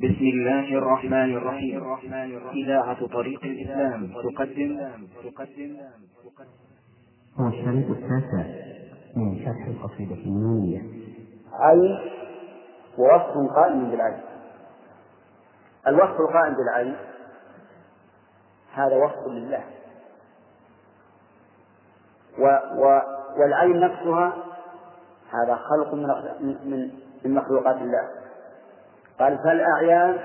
بسم الله الرحمن الرحيم. إذاعة طريق الإسلام تقدم. تقدم هو الشريط التاسع من شرح القصيدة النونية. عين ووصف قائم بالعين. الوصف القائم بالعين هذا وصف لله. و و والعين نفسها هذا خلق من من من مخلوقات الله. قال فالأعيان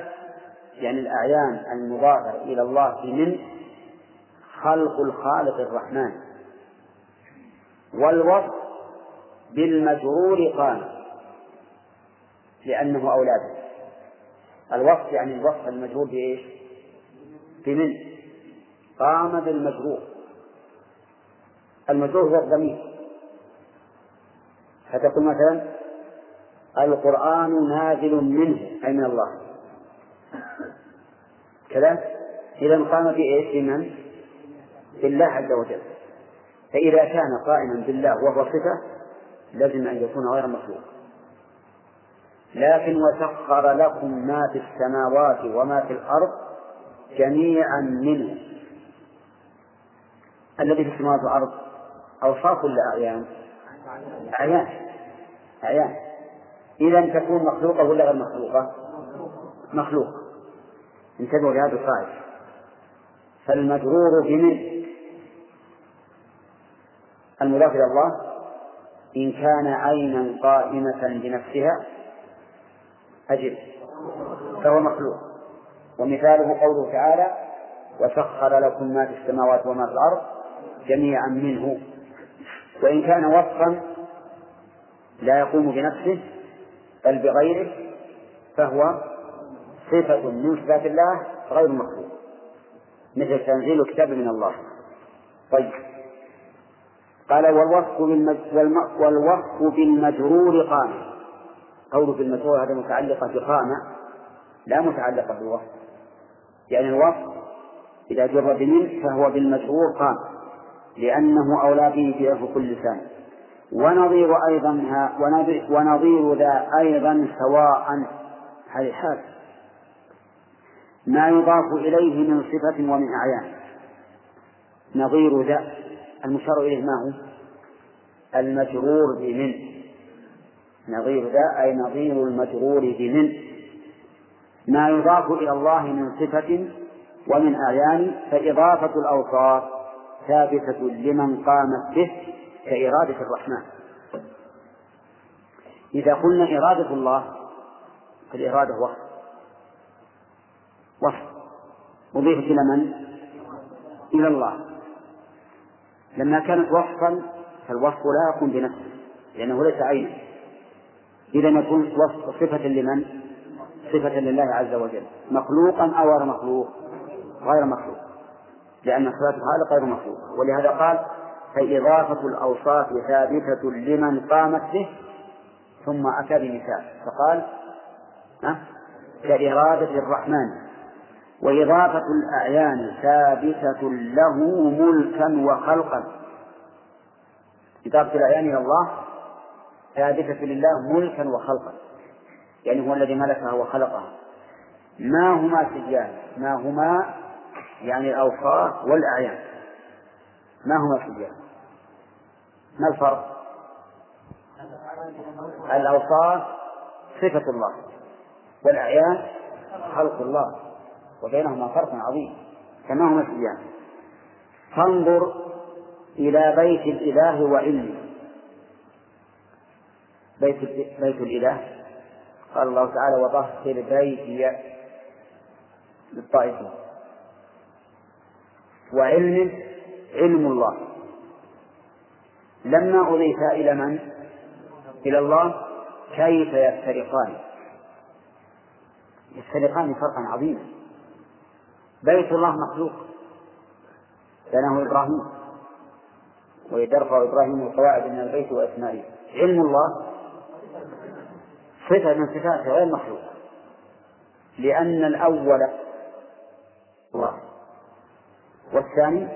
يعني الأعيان المضافة إلى الله من؟ خلق الخالق الرحمن. والوصف بالمجرور قام لأنه أولاده الوصف يعني الوصف المجرور بإيش؟ بمن قام بالمجرور. المجرور هو الضمير. فتقول مثلا القرآن نازل منه أي من الله. كذا؟ إذا قام بإيش بمن؟ بالله عز وجل. فإذا كان قائما بالله وهو صفة لازم أن يكون غير مخلوق. لكن وسخر لكم ما في السماوات وما في الأرض جميعا منه. الذي في السماوات والأرض أوصاف ولا أعيان؟ أعيان. أعيان. إذا تكون مخلوقة ولا غير مخلوقة؟ مخلوقة انتبهوا لهذا القاعدة. فالمجرور بمن؟ المضاف إلى الله. إن كان عينا قائمة بنفسها أجل. فهو مخلوق. ومثاله قوله تعالى وسخر لكم ما في السماوات وما في الأرض جميعا منه. وإن كان وصفا لا يقوم بنفسه بل بغيره فهو صفة من صفات الله غير مخلوق مثل تنزيل الكتاب من الله. طيب. قال والوصف. والوصف بالمجرور قام. قوله بالمجرور هذا متعلقة بقام لا متعلقة بالوصف. يعني الوصف إذا جر بمن فهو بالمجرور قام لأنه أولى به في كل لسان. ونظير أيضا ونظير, ذا أيضا سواء هذه حال. ما يضاف إليه من صفة ومن أعيان. نظير ذا المشار إليه ما هو؟ المجرور بمن. نظير ذا أي نظير المجرور بمن. ما يضاف إلى الله من صفة ومن أعيان فإضافة الأوصاف ثابتة لمن قامت به كإرادة الرحمن. إذا قلنا إرادة الله فالإرادة وصف وصف أضيفت إلى من؟ إلى الله. لما كانت وصفا فالوصف لا يكون بنفسه لأنه ليس عينا. إذا يكون وصف صفة لمن؟ صفة لله عز وجل. مخلوقا أو غير مخلوق؟ غير مخلوق. لأن صفات الخالق غير مخلوق ولهذا قال فإضافة الأوصاف ثابتة لمن قامت به ثم أتى بمثال. فقال كإرادة الرحمن. وإضافة الأعيان ثابتة له ملكا وخلقا. إضافة الأعيان إلى الله ثابتة لله ملكا وخلقا. يعني هو الذي ملكها وخلقها. ما هما سجان ما هما يعني الأوصاف والأعيان؟ ما هما سجان ما الفرق؟ الأوصاف صفة الله والأعيان خلق الله وبينهما فرق عظيم كما هما سجان فانظر إلى بيت الإله وعلمه. بيت بيت الإله. قال الله تعالى وطهر بيتي للطائفين وعلمه علم الله. لما أضيف إلى من؟ إلى الله. كيف يفترقان؟ يفترقان فرقا عظيما. بيت الله مخلوق. بناه إبراهيم. ويدرفع إبراهيم القواعد من البيت وأسمائه. علم الله. صفة من صفاته غير مخلوق. لأن الأول الله. والثاني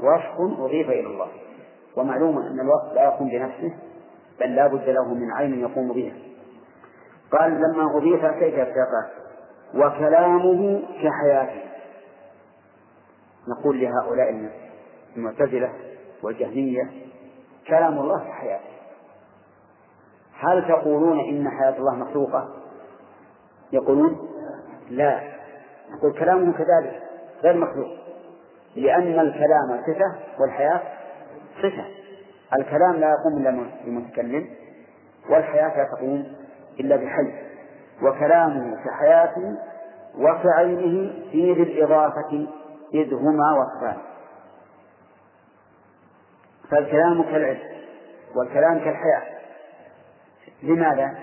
وصف أضيف إلى الله. ومعلوم أن الوصف لا يقوم بنفسه بل لا بد له من عين يقوم بها. قال لما أضيف كيف يفتقى وكلامه كحياته نقول لهؤلاء المعتزلة والجهمية كلام الله كحياته هل تقولون إن حياة الله مخلوقة؟ يقولون لا. نقول كلامه كذلك غير مخلوق لأن الكلام صفة والحياة صفة الكلام لا يقوم إلا بمتكلم والحياة لا تقوم إلا بحي. وكلامه كحياته وكعينه في ذي الإضافة إذ هما وصفان. فالكلام كالعلم والكلام كالحياة. لماذا؟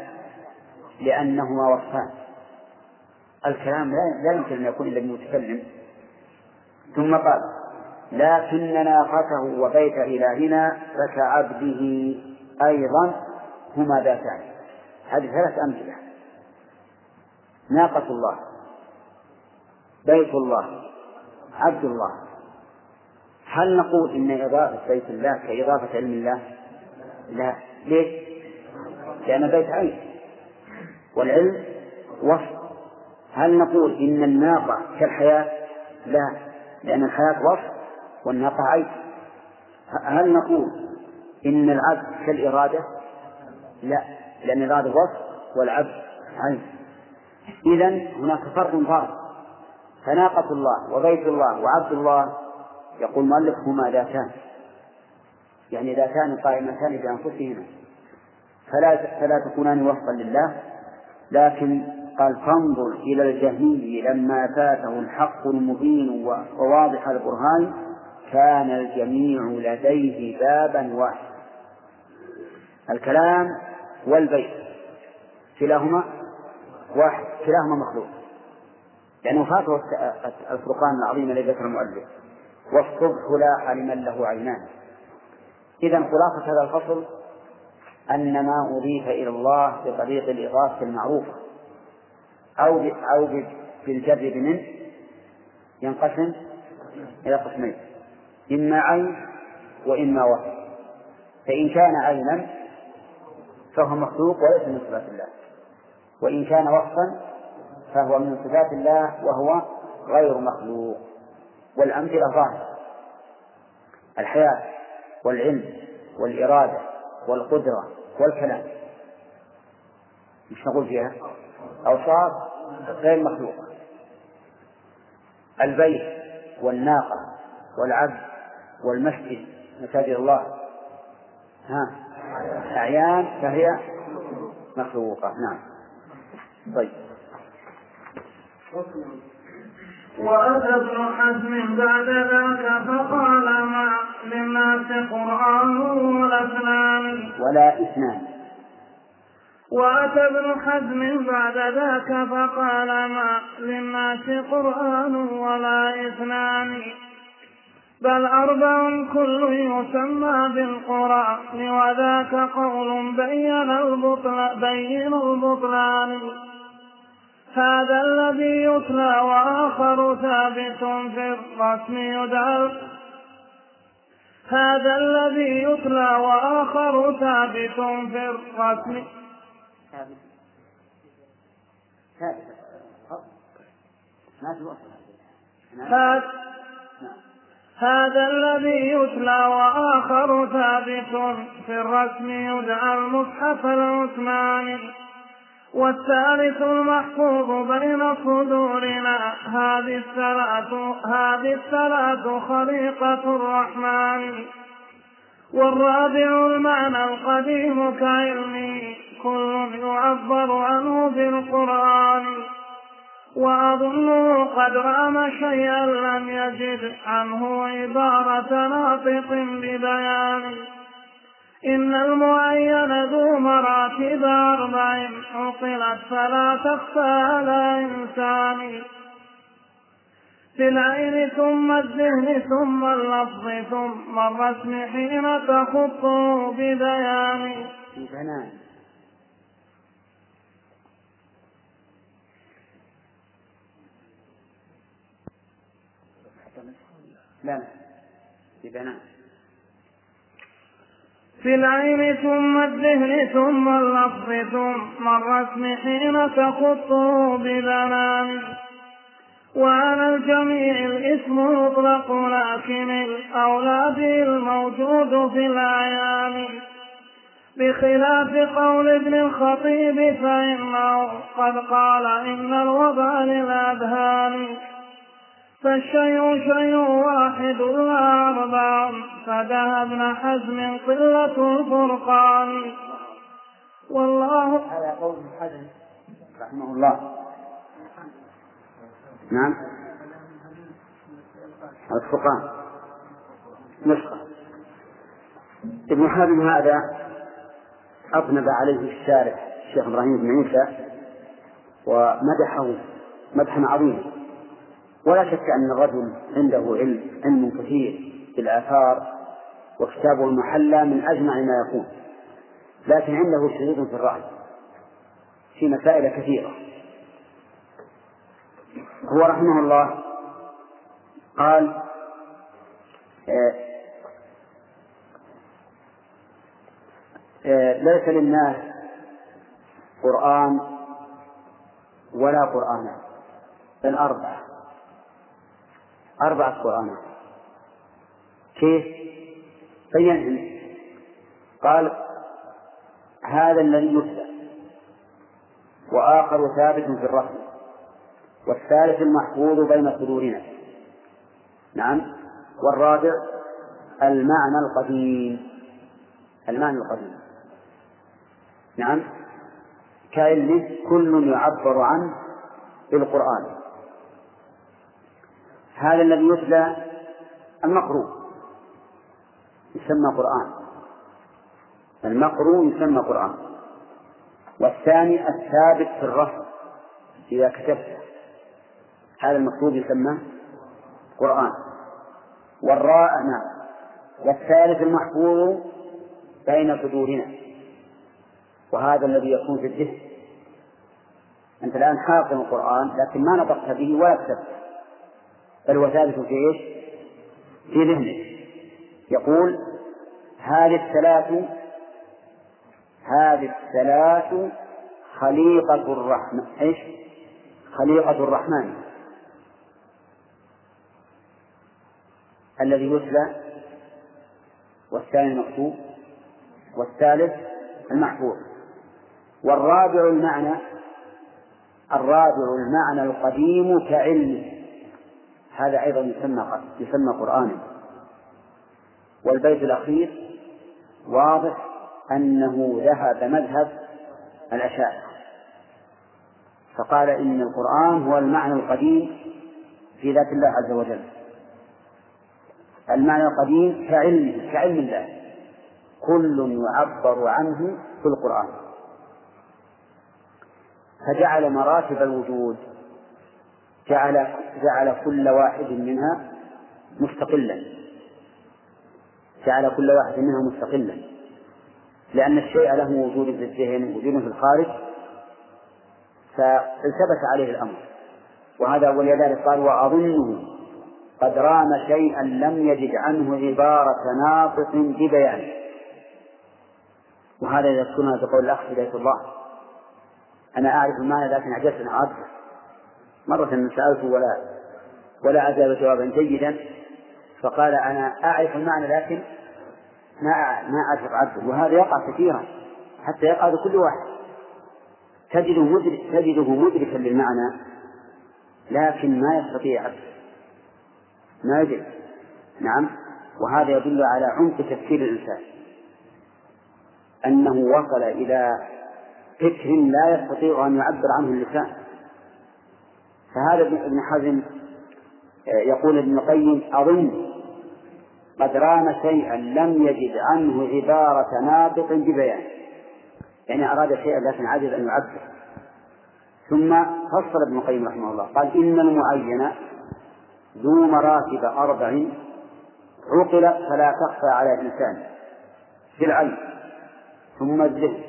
لأنهما وصفان. الكلام لا يمكن أن يكون إلا بمتكلم. ثم قال لكن ناقته وبيت إلهنا فكعبده أيضا هما ذاتان. هذه ثلاث أمثلة. ناقة الله بيت الله عبد الله. هل نقول إن إضافة بيت الله كإضافة علم الله؟ لا. ليش؟ لأن بيت عين. والعلم وصف. هل نقول إن الناقة كالحياة؟ لا. لأن الحياة وصف. والناقة عين هل نقول إن العبد كالإرادة؟ لا لأن الإرادة وصف والعبد عين. إذا هناك فرق ظاهر. فناقة الله وبيت الله وعبد الله يقول المؤلف هما ذاتان. يعني ذاتان قائمتان بأنفسهما. فلا فلا تكونان وصفا لله. لكن قال فانظر إلى الجهمي لما فاته الحق المبين وواضح البرهان. كان الجميع لديه بابا واحدا. الكلام والبيت كلاهما واحد كلاهما مخلوق. لأنه فاته الفرقان العظيم الذي ذكر المؤلف. والصبح لاح لمن له عينان. إذا خلاصة هذا الفصل أن ما أضيف إلى الله بطريق الإضافة المعروفة. أو أو بالجر بمن؟ ينقسم إلى قسمين. إما عين وإما وصف فإن كان عينا فهو مخلوق وليس من صفات الله. وإن كان وصفا فهو من صفات الله وهو غير مخلوق. والأمثلة ظاهرة. الحياة والعلم والإرادة والقدرة والكلام. مش نقول فيها. أوصاف غير مخلوقة. البيت والناقة والعبد والمسجد مساجد الله. ها؟ أعيان فهي مخلوقة. نعم. طيب. وأتى ابن حزم بعد ذاك فقال ما للناس قرآن ولا اثنان ولا اثنان وأتى ابن حزم بعد ذاك فقال ما للناس قرآن ولا اثنان بل أربع كل يسمى بالقرآن وذاك قول بين البطلان بين البطلان. هذا الذي يتلى وآخر ثابت في الرسم يدعى هذا الذي يتلى وآخر ثابت في الرسم. ثابت. ثابت. ما هذا هذا الذي يتلى وآخر ثابت في الرسم يدعى المصحف العثماني والثالث المحفوظ بين صدورنا هذه الثلاث هذه الثلاث خليقة الرحمن. والرابع المعنى القديم كعلمه كل يعبر عنه بالقرآن. وأظنه قد رام شيئا لم يجد عنه عبارة ناطق ببيان. إن المعين ذو مراتب أربع عقلت فلا تخفى على إنسان. في العين ثم الذهن ثم اللفظ ثم الرسم حين تخطه ببيان. بنان لا ببنان في العين ثم الذهن ثم اللفظ ثم الرسم حين تخطه ببنان. الجميع الاسم يطلق لكن الأولى به الموجود في الأعيان. بخلاف قول ابن الخطيب فإنه قد قال إن الوباء للأذهان. فالشيء شيء واحد لا أربع فذهب ابن حزم قلة الفرقان والله هذا قول ابن حزم رحمه الله. نعم. الفقهاء. نسخة. ابن حزم هذا أطنب عليه الشارع الشيخ إبراهيم بن عيسى ومدحه مدحا عظيما. ولا شك أن الرجل عنده علم علم كثير في الآثار وكتابه المحلى من أجمع ما يكون. لكن عنده شذوذ في الرأي في مسائل كثيرة. هو رحمه الله قال آه، آه، ليس للناس قرآن ولا قرآن بل أربعة. أربعة قرآنات كيف؟ بينهم. قال هذا الذي يتلى وآخر ثابت في الرسم. والثالث المحفوظ بين صدورنا. نعم. والرابع المعنى القديم. المعنى القديم. نعم. كعلمه كل يعبر عنه بالقرآن. هذا الذي يتلى المقروء يسمى قرآن. المقروء يسمى قرآن. والثاني الثابت في الرفع إذا كتبته هذا المكتوب يسمى قرآن. والراء نعم والثالث المحفوظ بين صدورنا. وهذا الذي يكون في الذهن أنت الآن حافظ القرآن لكن ما نطقت به ولا كتبت. بل هو ثابت في إيش؟ في ذهنه. يقول هذه الثلاث هذه الثلاث خليقة الرحمن. إيش؟ خليقة الرحمن. الذي يتلى والثاني المكتوب والثالث المحفوظ. والرابع المعنى الرابع المعنى القديم كعلمه. هذا أيضا يسمى يسمى قرآنا. والبيت الأخير واضح أنه ذهب مذهب الأشاعرة فقال إن القرآن هو المعنى القديم في ذات الله عز وجل. المعنى القديم كعلمه كعلم الله. كل يعبر عنه في القرآن. فجعل مراتب الوجود جعل جعل كل واحد منها مستقلا. جعل كل واحد منها مستقلا. لأن الشيء له وجود في الذهن وجود في الخارج فالتبس عليه الأمر. وهذا ولذلك قال وأظنه قد رام شيئا لم يجد عنه عبارة ناطق ببيان. وهذا يذكرنا بقول الأخ هداية الله أنا أعرف المعنى لكن عجزت أن أعرفه مرة سألته ولا ولا أجاب جوابا جيدا فقال أنا أعرف المعنى لكن ما ما أعرف عبده. وهذا يقع كثيرا حتى يقع لكل واحد. تجده مدرك تجده مدركا للمعنى لكن ما يستطيع عبده. ما يدرك نعم. وهذا يدل على عمق تفكير الإنسان. أنه وصل إلى فكر لا يستطيع أن يعبر عنه اللسان. فهذا ابن حزم آه، يقول ابن القيم أظن قد رام شيئا لم يجد عنه عبارة ناطق ببيان. يعني أراد شيئا لكن عجز أن يعبر. ثم فصل ابن القيم رحمه الله قال إن المعين ذو مراتب أربع عقلت فلا تخفى على الإنسان في العين ثم الذهن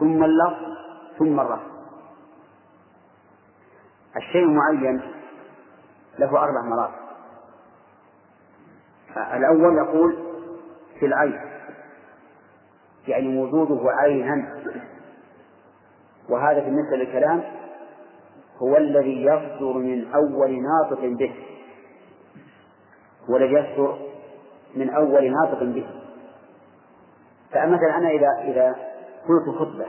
ثم اللفظ ثم الرفض الشيء المعين له أربع مراتب. الأول يقول في العين يعني وجوده عينا. وهذا بالنسبة للكلام هو الذي يصدر من أول ناطق به. هو الذي يصدر من أول ناطق به. فمثلا أنا إذا إذا قلت خطبة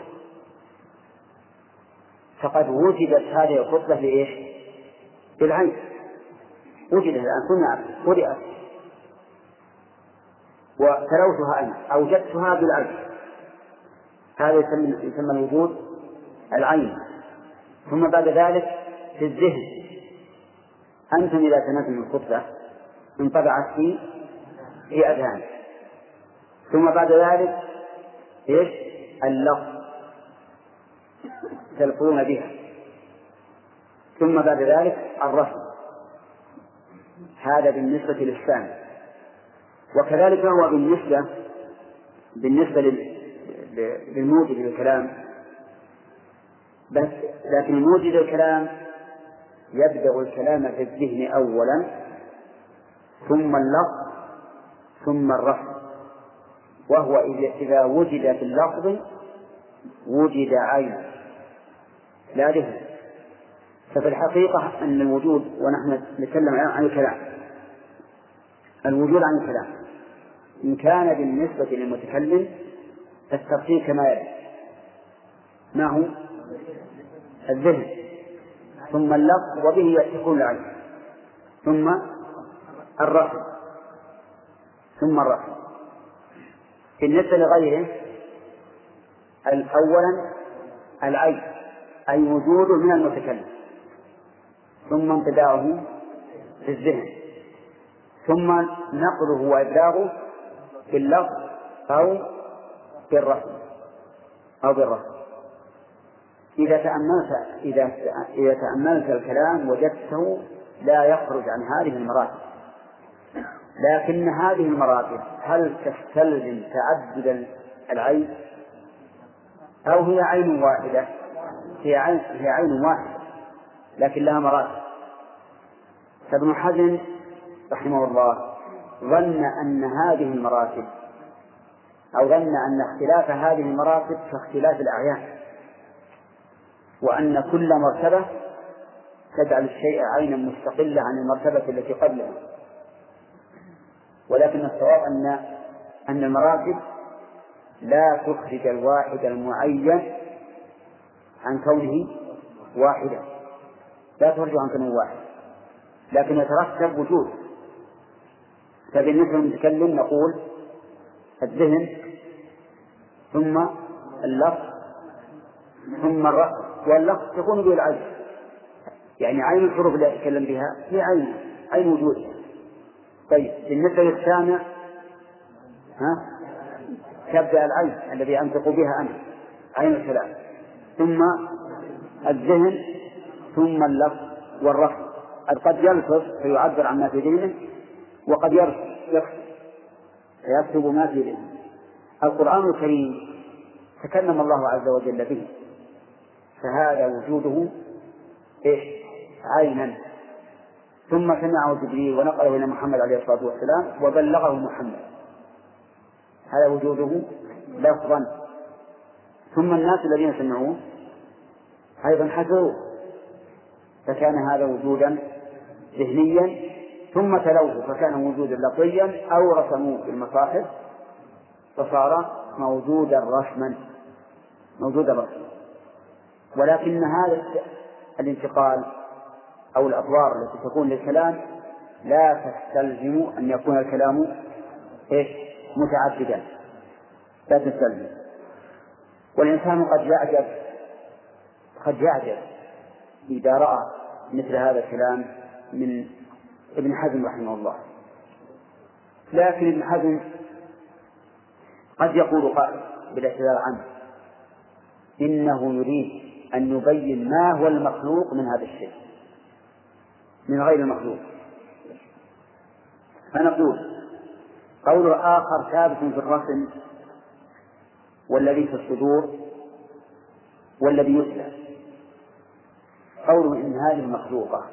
فقد وجدت هذه الخطبة لإيش؟ بالعين. وجدت الآن سمعت قرأت. وتلوتها أنا أوجدتها بالعين هذا يسمى يسمى الوجود العين. ثم بعد ذلك في الذهن. أنتم إذا سمعتم الخطبة انطبعت في في أذهان. ثم بعد ذلك إيش؟ اللفظ. تلقون بها. ثم بعد ذلك الرسم هذا بالنسبة للسامع وكذلك هو بالنسبة بالنسبة للموجد للكلام. بس لكن موجد الكلام يبدأ الكلام في الذهن أولا ثم اللفظ ثم الرفع وهو إذا وجد في اللفظ وجد عين. لا ذهن ففي الحقيقة أن الوجود ونحن نتكلم عن الكلام. الوجود عن الكلام. إن كان بالنسبة للمتكلم فالتفصيل كما يلي. ما هو؟ الذهن. ثم اللفظ وبه يكون العلم. ثم الرفع ثم الرفع بالنسبة لغيره أولا العين. أي وجوده من المتكلم. ثم انطباعه في الذهن. ثم نقله وإبلاغه باللفظ أو بالرسم أو بالرسم إذا تأملت إذا إذا تأملت الكلام وجدته لا يخرج عن هذه المراتب. لكن هذه المراتب هل تستلزم تعدد العين؟ أو هي عين واحدة؟ هي عين هي عين واحدة لكن لها مراتب. فابن حزم رحمه الله ظن أن هذه المراتب أو ظن أن اختلاف هذه المراتب كاختلاف الأعيان وأن كل مرتبة تجعل الشيء عينا مستقلة عن المرتبة التي قبلها. ولكن الصواب أن أن المراتب لا تخرج الواحد المعين عن كونه واحدا. لا تخرج عن كونه واحد. لكن يترتب وجود. فبالنسبة للمتكلم نقول الذهن ثم اللفظ ثم الرأس. واللفظ تكون به العين. يعني عين الحروف اللي يتكلم بها هي عين عين وجودها طيب بالنسبة للسامع ها؟ تبدأ العين الذي أنطق بها أنا. عين الكلام. ثم الذهن ثم اللفظ والرفض قد يلفظ فيعبر عما في ذهنه وقد يكتب. ما في ذهنه. القرآن الكريم تكلم الله عز وجل به. فهذا وجوده إيش؟ عينا. ثم سمعه جبريل ونقله إلى محمد عليه الصلاة والسلام وبلغه محمد. هذا وجوده لفظا. ثم الناس الذين سمعوه أيضا حسروه فكان هذا وجودا ذهنيا ثم تلوه فكان وجودا لفظيا أو رسموه في المصاحف فصار موجودا رسما. موجودا رسما. ولكن هذا الانتقال أو الأطوار التي تكون للكلام لا تستلزم أن يكون الكلام إيش؟ متعددا. لا تستلزم. والإنسان قد يعجب قد يعجب إذا رأى مثل هذا الكلام من ابن حزم رحمه الله. لكن ابن حزم قد يقول قائل بالاعتذار عنه إنه يريد أن يبين ما هو المخلوق من هذا الشيء من غير المخلوق. فنقول قول آخر ثابت في الرسم والذي في الصدور والذي يتلى. قوله إن هذه المخلوقة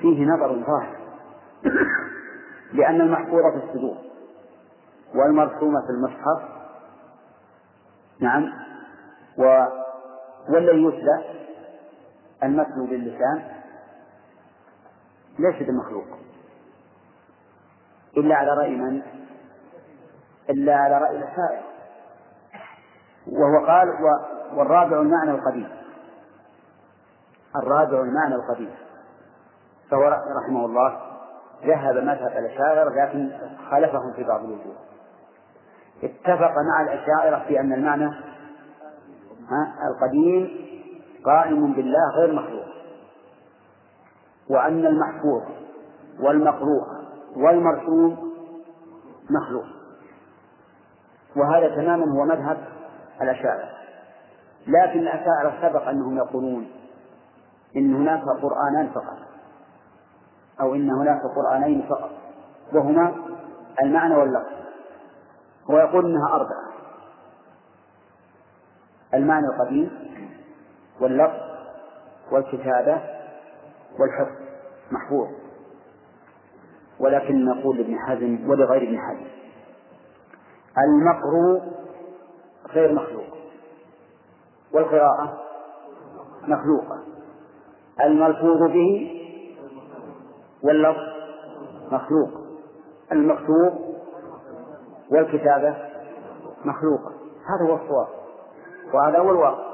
فيه نظر ظاهر. لأن المحفوظة في الصدور والمرسومة في المصحف. نعم. و والذي يتلى المتلو باللسان ليس بمخلوق. إلا على رأي من؟ إلا على رأي الأشاعرة وهو قال والرابع المعنى القديم. الرابع المعنى القديم فهو رحمه الله ذهب مذهب الأشاعرة لكن خالفهم في بعض الوجوه. اتفق مع الأشاعرة في أن المعنى القديم قائم بالله غير مخلوق. وأن المحفوظ والمقروء والمرسوم مخلوق. وهذا تماما هو مذهب الأشاعرة لكن الأشاعرة سبق أنهم يقولون إن هناك قرآنان فقط أو إن هناك قرآنين فقط وهما المعنى واللفظ. هو يقول إنها أربعة المعنى القديم واللفظ والكتابة والحفظ محفوظ. ولكن نقول لابن حزم ولغير ابن حزم. المقروء غير مخلوق والقراءة مخلوقة. الملفوظ به واللفظ مخلوق. المكتوب والكتابة مخلوقة هذا هو الصواب. وهذا هو الواقع.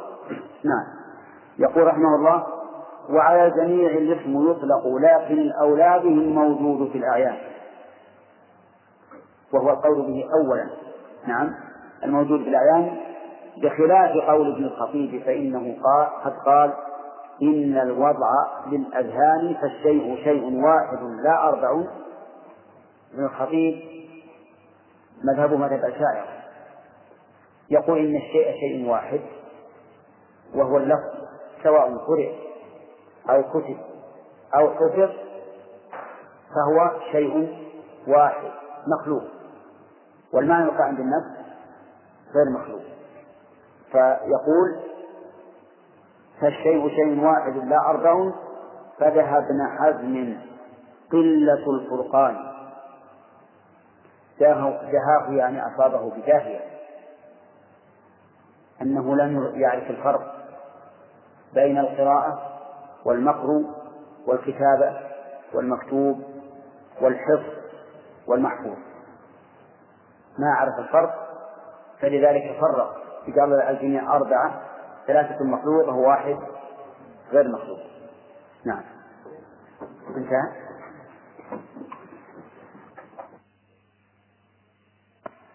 نعم. يقول رحمه الله وعلى الجميع الاسم يطلق لكن الأولى به الموجود في الأعيان. وهو القول به أولا. نعم. الموجود في الأعيان بخلاف قول ابن الخطيب فإنه قال قد قال إن الوضع للأذهان فالشيء شيء واحد لا أربع ابن الخطيب مذهب مذهب الشاعر. يقول إن الشيء شيء واحد وهو اللفظ سواء قرئ أو كتب أو حفظ فهو شيء واحد مخلوق. والمعنى القائم بالنفس غير مخلوق. فيقول فالشيء شيء واحد لا أربع فذهب ابن حزم قلة الفرقان. جهاه يعني أصابه بداهية أنه لم يعرف الفرق بين القراءة والمقر والكتابة والمكتوب والحفظ والمحفوظ. ما عرف الفرق فلذلك فرق. قال الجميع أربعة ثلاثة مخلوق وهو واحد غير مخلوق. نعم. انتهى.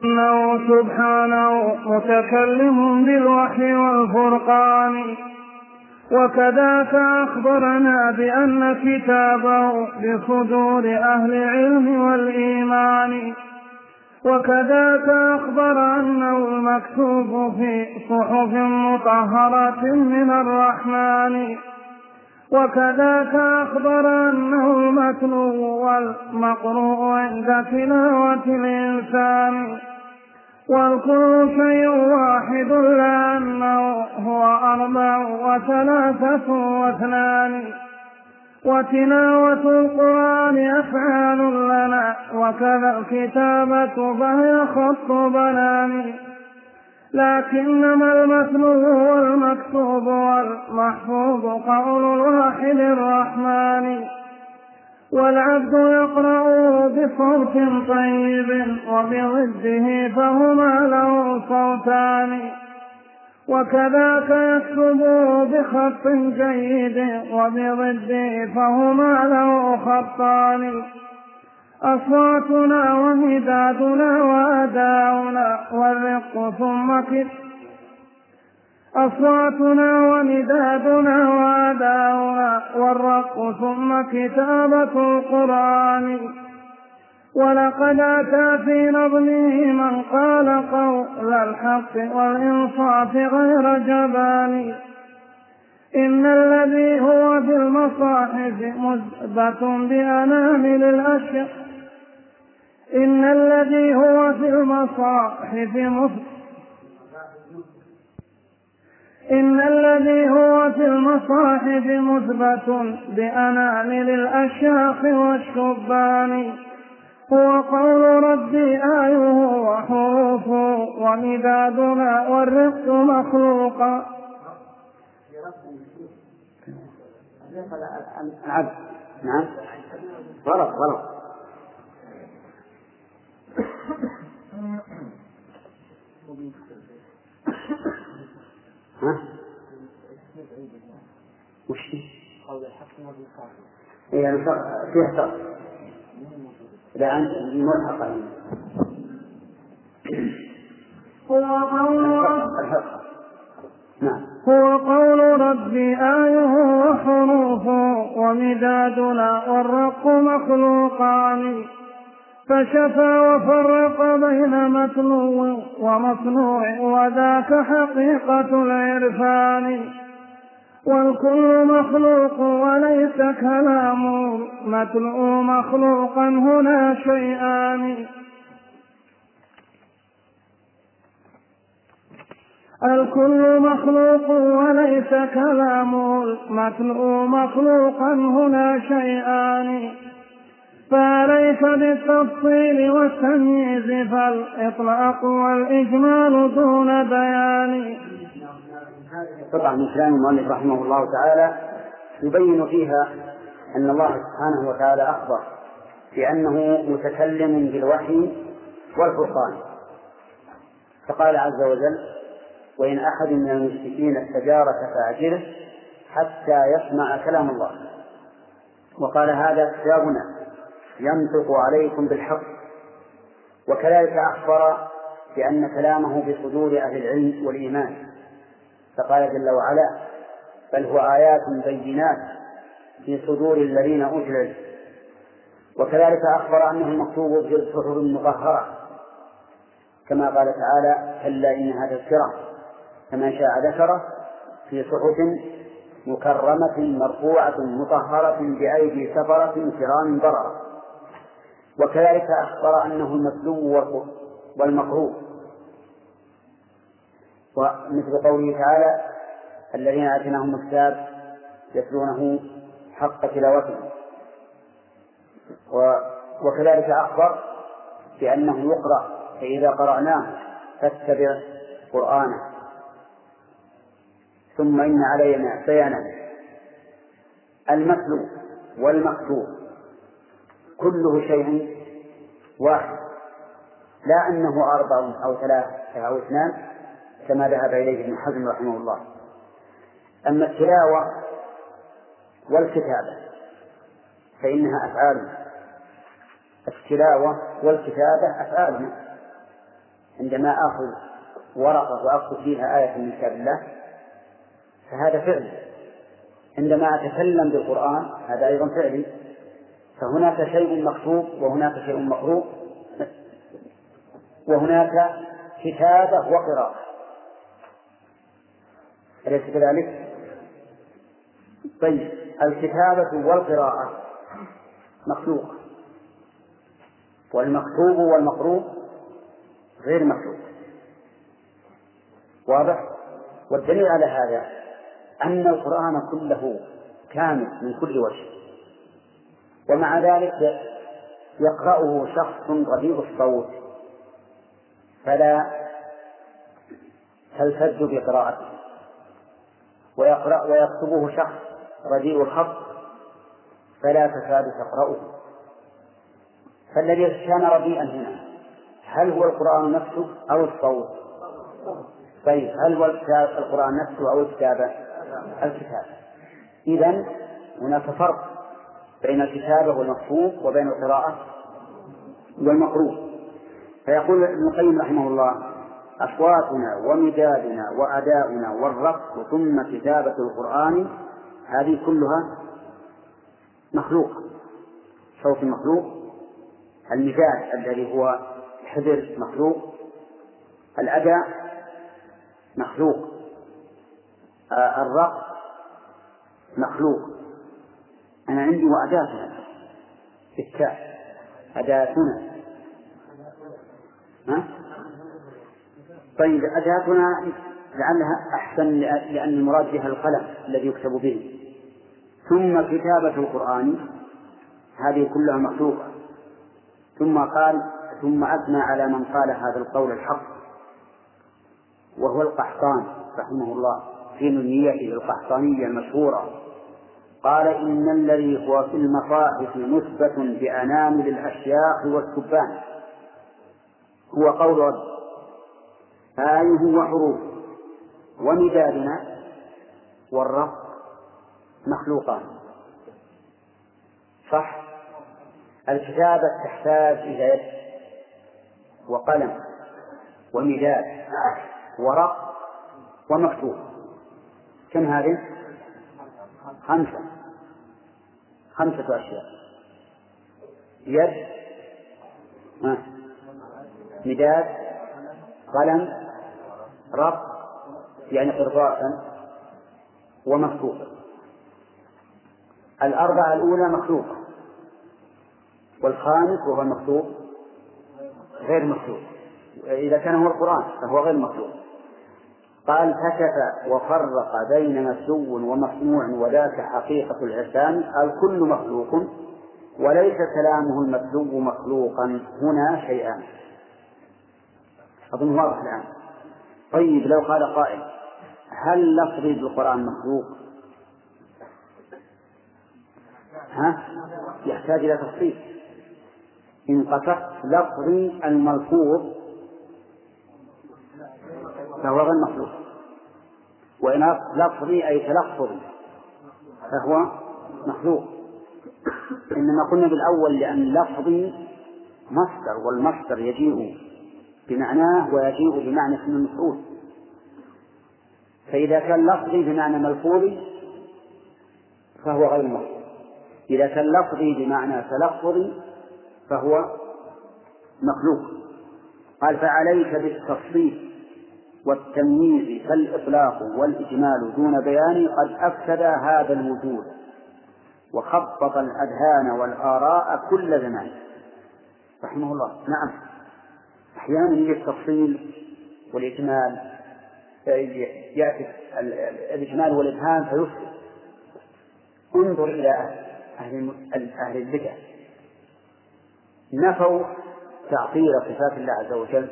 إنه سبحانه متكلم بالوحي والفرقان. وكذاك أخبرنا بأن كتابه بصدور أهل العلم والإيمان. وكذاك أخبر أنه المكتوب في صحف مطهرة من الرحمن. وكذاك أخبر أنه المتلو والمقروء عند تلاوة الإنسان. والكل شيء واحد لأنه هو أربع وثلاثة واثنان. وتلاوة القرآن أفعال لنا وكذا الكتابة فهي خط بنان لكنما المثل هو المكتوب والمحفوظ قول الواحد الرحمن. والعبد يقرأ بصوت طيب وبضده فهما له صوتان. وكذاك يكتب بخط جيد وبضده فهما له خطان. أصواتنا ومدادنا وأداؤنا والرق ثم كت أصواتنا ومدادنا وأداؤنا والرق ثم كتابة القرآن. ولقد أتى في نظمه من قال قول الحق والإنصاف غير جبان. إن الذي هو في المصاحف مثبت بأنامل الأشياء إن الذي هو في المصاحف إن الذي هو في المصاحف مثبت بأنامل الأشياخ والشبان. هو قول ربي آيه وحروفه ومدادنا والرزق مخلوقا. العبد نعم. غلط غلط ها؟ وش قول الحق يعني فيها فرق لا أنت ملحقة هو قول الحق. نعم. هو قول ربي آية وحروفه ومدادنا والرق مخلوقان. فشفى وفرق بين متلو ومصنوع وذاك حقيقة العرفان. والكل مخلوق وليس كلام. متلو مخلوقا هنا شيئان. الكل مخلوق وليس كلام. المتلو مخلوقا هنا شيئان. فعليك بالتفصيل والتمييز فالإطلاق والإجمال دون بيان. طبعا من كلام المؤلف رحمه الله تعالى يبين فيها أن الله سبحانه وتعالى أخبر بأنه متكلم بالوحي والفرقان. فقال عز وجل وإن أحد من المشركين استجارك فأجره حتى يسمع كلام الله. وقال هذا كتابنا ينطق عليكم بالحق. وكذلك أخبر بأن كلامه بصدور أهل العلم والإيمان. فقال جل وعلا بل هو آيات بينات في صدور الذين العلم. وكذلك أخبر أنه مكتوب في الصحف المطهرة. كما قال تعالى كلا إنها تذكرة كما شاء ذكره في صحف مكرمة مرفوعة مطهرة بأيدي سفرة كرام بررة وكذلك أخبر أنه المتلو والمقروء ومثل قوله تعالى الذين آتيناهم الكتاب يتلونه حق تلاوته. وكذلك أخبر بأنه يقرأ فإذا قرأناه فاتبع قرآنه. ثم إن علينا بيانه. المتلو والمكتوب كله شيء واحد. لا أنه أربع أو ثلاثة أو اثنان كما ذهب إليه ابن حزم رحمه الله. أما التلاوة والكتابة فإنها أفعال. التلاوة والكتابة أفعال. عندما آخذ ورقة وأكتب فيها آية من كتاب الله فهذا فعل. عندما أتكلم بالقرآن هذا أيضا فعلي. فهناك شيء مكتوب وهناك شيء مقروء. وهناك كتابة وقراءة. أليس كذلك؟ طيب الكتابة والقراءة مخلوقة. والمكتوب والمقروء غير مخلوق. واضح؟ والدليل على هذا أن القرآن كله كامل من كل وجه. ومع ذلك يقرأه شخص رديء الصوت. فلا تلتج بقراءته. ويقرأ ويكتبه شخص رديء الخط فلا تكاد تقرأه فالذي كان رديئا هنا هل هو القرآن نفسه أو الصوت؟ طيب هل هو القرآن نفسه أو الكتابة؟ الكتابة إذا هناك فرق بين الكتابة والمكتوب وبين القراءة والمقروء فيقول ابن القيم رحمه الله أصواتنا ومدادنا وأداؤنا والرق ثم كتابة القرآن هذه كلها مخلوقة. صوت مخلوق المداد الذي هو حذر مخلوق الأداء مخلوق آه، الرق مخلوق. أنا عندي وأداتنا بالتاء أداتنا ها؟ طيب أداتنا لعلها أحسن لأن المراد بها القلم الذي يكتب به. ثم كتابة القرآن هذه كلها مخلوقة. ثم قال ثم أثنى على من قال هذا القول الحق وهو القحطان رحمه الله في نونيته القحطانية المشهورة. قال إن الذي هو في المصاحف مثبت بأنامل الأشياخ والسبان هو قول رب آيه وحروف. ومدادنا والرق مخلوقان. صح. الكتابة تحتاج إلى يد وقلم ومداد ورق ومكتوب. كم هذه؟ خمسة. خمسة أشياء. يد. مداد. قلم رق يعني قرطاسا ومكتوب الأربعة الأولى مخلوقة والخامس وهو المخلوق غير مخلوق. إذا كان هو القرآن فهو غير مخلوق. قال كشف وفرق بين مسلو ومصنوع وذاك حقيقة العرفان الكل مخلوق وليس كلامه المسلو مخلوقا هنا شيئان أظن واضح الآن طيب لو قال قائل هل لفظي بالقرآن مخلوق؟ ها؟ يحتاج إلى تفصيل إن قصدت لفظي الملفوظ فهو غير مخلوق وإن لفظي أي تلفظي فهو مخلوق إنما قلنا بالأول لأن لفظي مصدر والمصدر يجيء بمعناه ويجيء بمعنى اسم المفعول. فإذا كان لفظي بمعنى ملفوظي فهو غير مخلوق إذا كان لفظي بمعنى تلفظي فهو مخلوق. قال فعليك بالتفصيل والتمييز فالإطلاق والإجمال دون بيان قد أفسد هذا الوجود وخبط الأذهان والآراء كل زمان. رحمه الله. نعم. أحيانا يجي التفصيل والإجمال يأتي الإجمال والإبهام فيفسد انظر إلى أهل أهل البدع. نفوا تعطيل صفات الله عز وجل.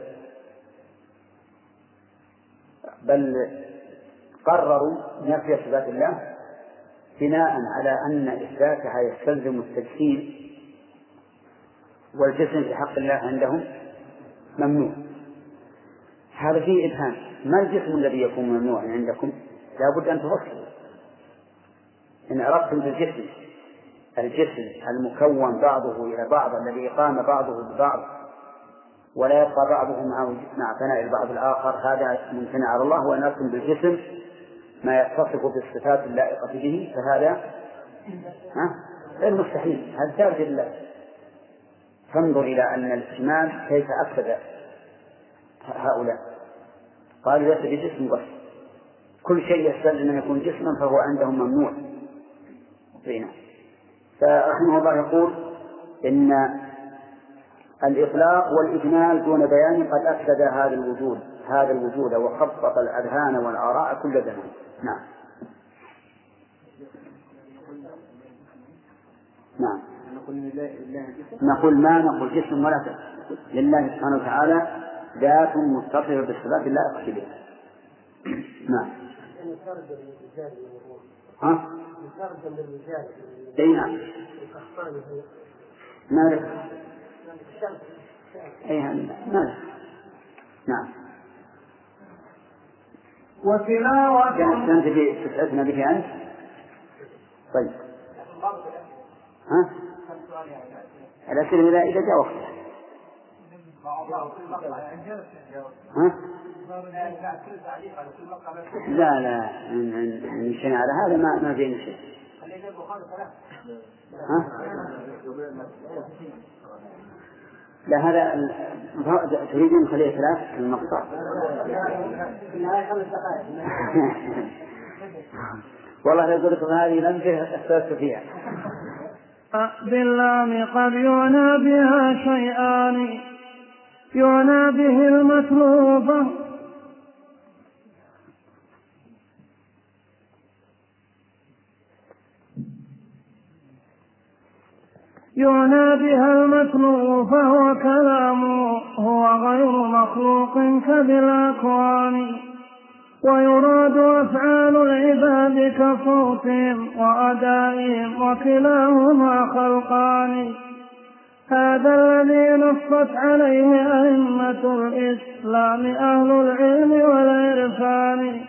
بل قرروا نفي صفات الله بناء على أن إثباتها يستلزم التجسيم والجسم في حق الله عندهم. ممنوع. هذا فيه إبهام ما الجسم الذي يكون ممنوعا عندكم؟ لا بد أن تفصلوا إن أردتم بالجسم الجسم المكون بعضه إلى بعض الذي قام بعضه ببعض ولا يبقى بعضه مع مع فناء البعض الآخر هذا ممتنع على الله. وأن أردتم بالجسم ما يتصف بالصفات اللائقة به فهذا غير مستحيل. هذا ثابت لله. فانظر إلى أن الإجمال كيف أفسد هؤلاء. قالوا ليس بجسم بس. كل شيء يستلزم أن يكون جسما فهو عندهم ممنوع. هنا فرحمه الله يقول إن الإطلاق والإجمال دون بيان قد أفسد هذا الوجود هذا الوجود وخبط الأذهان والآراء كل زمان. نعم. نعم. نقول ما نقول جسم ولا جسم لله سبحانه وتعالى ذات متصفة بالصفات لا بها نعم ها؟ اي نعم ما اي ما نعم وتلاوة كانت تسعدنا به أنت طيب ها؟ الأسئلة إذا جاء وقتها ها؟ لا لا نمشي على هذا ما ما في شيء؟ لا هذا تريدون نخليه ثلاث؟ في المقطع والله لو قلت هذه لمسة احسست فيها. باللام قد يعنى بها شيئان يعنى به المطلوب. يعنى بها المطلوب فهو كلام هو غير مخلوق كبالأكوان ويراد أفعال العباد كصوتهم وأدائهم وكلاهما خلقان. هذا الذي نصت عليه أئمة الإسلام أهل العلم والعرفان.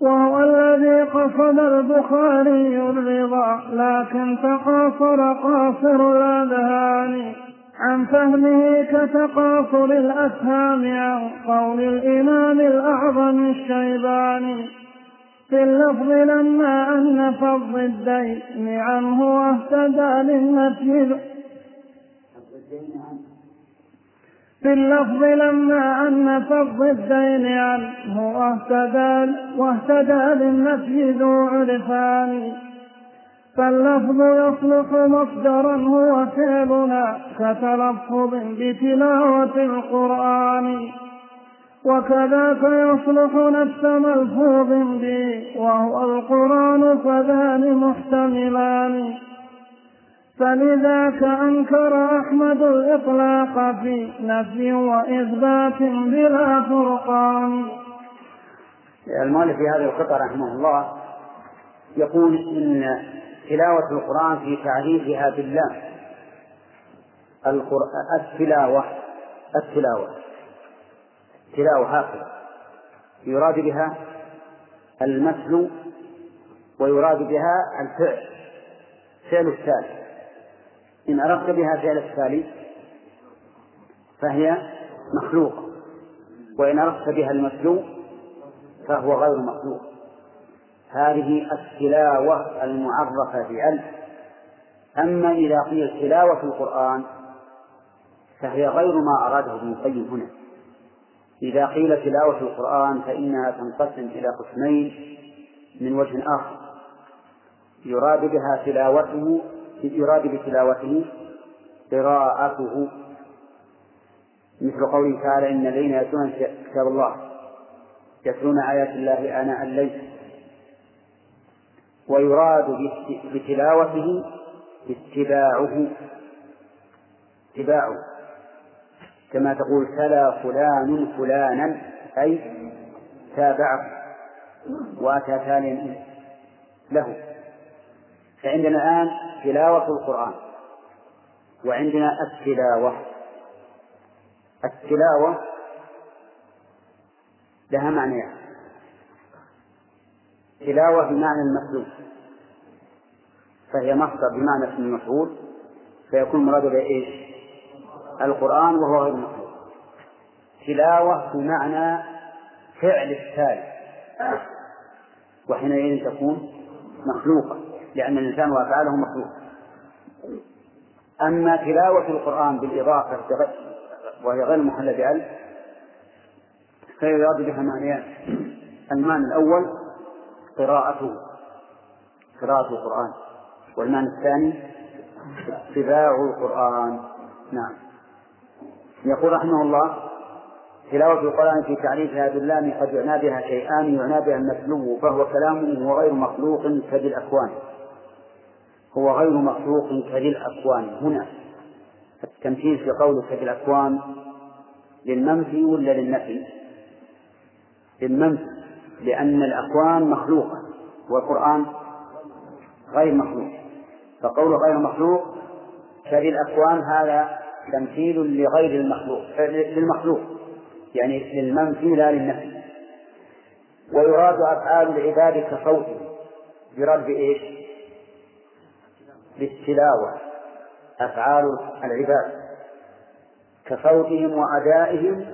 وهو الذي قصد البخاري الرضا لكن تقاصر قاصر الأذهان. عن فهمه كتقاصر الأفهام عن قول الإمام الأعظم الشيباني في اللفظ لما أن فض الدين عنه واهتدى للنفي في اللفظ لما أن فض الدين عنه واهتدى واهتدى للنفي ذو عرفان فاللفظ يصلح مصدرا هو فعلنا كتلفظ بتلاوة القرآن. وكذاك يصلح نفس ملفوظ به وهو القرآن فذان محتملان. فلذاك أنكر أحمد الإطلاق في نفي وإثبات بلا فرقان. المؤلف في هذه القطعة رحمه الله يقول إن تلاوة القرآن في تعريفها بالله. التلاوة التلاوة. تلاوة هكذا. يراد بها المثل ويراد بها الفعل فعل الثالث إن أردت بها فعل التالي فهي مخلوقة وإن أردت بها المسلوق فهو غير مخلوق. هذه التلاوة المعرفة بألف. أما إذا قيل تلاوة القرآن فهي غير ما أراده ابن القيم هنا. إذا قيل تلاوة القرآن فإنها تنقسم إلى قسمين من وجه آخر. يراد بها تلاوته يراد بتلاوته قراءته. مثل قوله تعالى إن الذين يتلون كتاب الله يتلون آيات الله آناء الليل. ويراد بتلاوته اتباعه. اتباعه. كما تقول تلا فلان فلانا أي تابعه وأتى تاليا له. فعندنا الآن تلاوة القرآن وعندنا التلاوة. التلاوة لها معنيان. تلاوة بمعنى المتلو فهي مصدر بمعنى اسم المفعول فيكون مراد بها إيش؟ القرآن وهو غير مفعول تلاوة بمعنى فعل التالي وحينئذ تكون مخلوقة لأن الإنسان وأفعاله مخلوق. أما تلاوة القرآن بالإضافة وهي غير محلة بألف فيراد بها معنيان. المعنى الأول قراءته قراءة القرآن. والمعنى الثاني اتباع القرآن. نعم. يقول رحمه الله تلاوة القرآن في تعريفها باللام قد يعنى بها شيئان يعنى بها المتلو فهو كلام هو غير مخلوق كذي الأكوان هو غير مخلوق كذي الأكوان هنا التمثيل في قوله كذي الأكوان للمنفي ولا للنفي؟ للمنفي. لأن الأكوان مخلوقة والقرآن غير مخلوق. فقول غير مخلوق كذي الأكوان هذا تمثيل لغير المخلوق للمخلوق. يعني للمنفي لا للنفي. ويراد أفعال العباد كصوته يراد بإيش؟ بالتلاوة أفعال العباد كصوتهم وأدائهم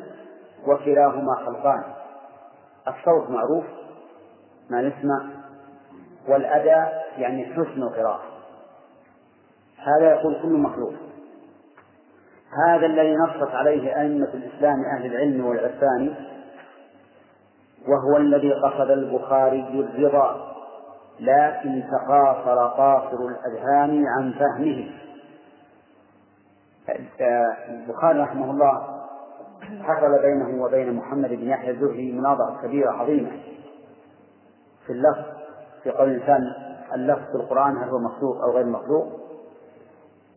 وكلاهما خلقان. الصوت معروف ما نسمع والأداء يعني حسن القراءة. هذا يقول كل مخلوق. هذا الذي نصت عليه أئمة الإسلام أهل العلم والعرفان وهو الذي قصد البخاري الرضا لكن تقاصر قاصر الأذهان عن فهمه. البخاري رحمه الله حصل بينه وبين محمد بن يحيى الزهري مناظرة كبيرة عظيمة. في اللفظ في قول الإنسان اللفظ في القرآن هل هو مخلوق أو غير مخلوق؟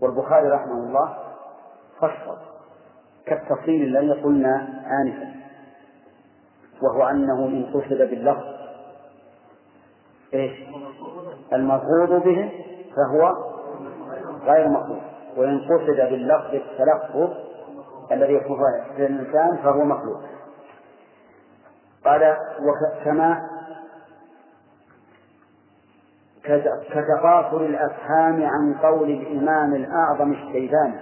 والبخاري رحمه الله فصل كالتفصيل الذي قلنا آنفا وهو أنه إن قصد باللفظ إيش؟ الملفوظ به فهو غير مخلوق وإن قصد باللفظ التلفظ الذي يكون في الإنسان فهو مخلوق. قال وكما كتقاصر الأفهام عن قول الإمام الأعظم الشيباني.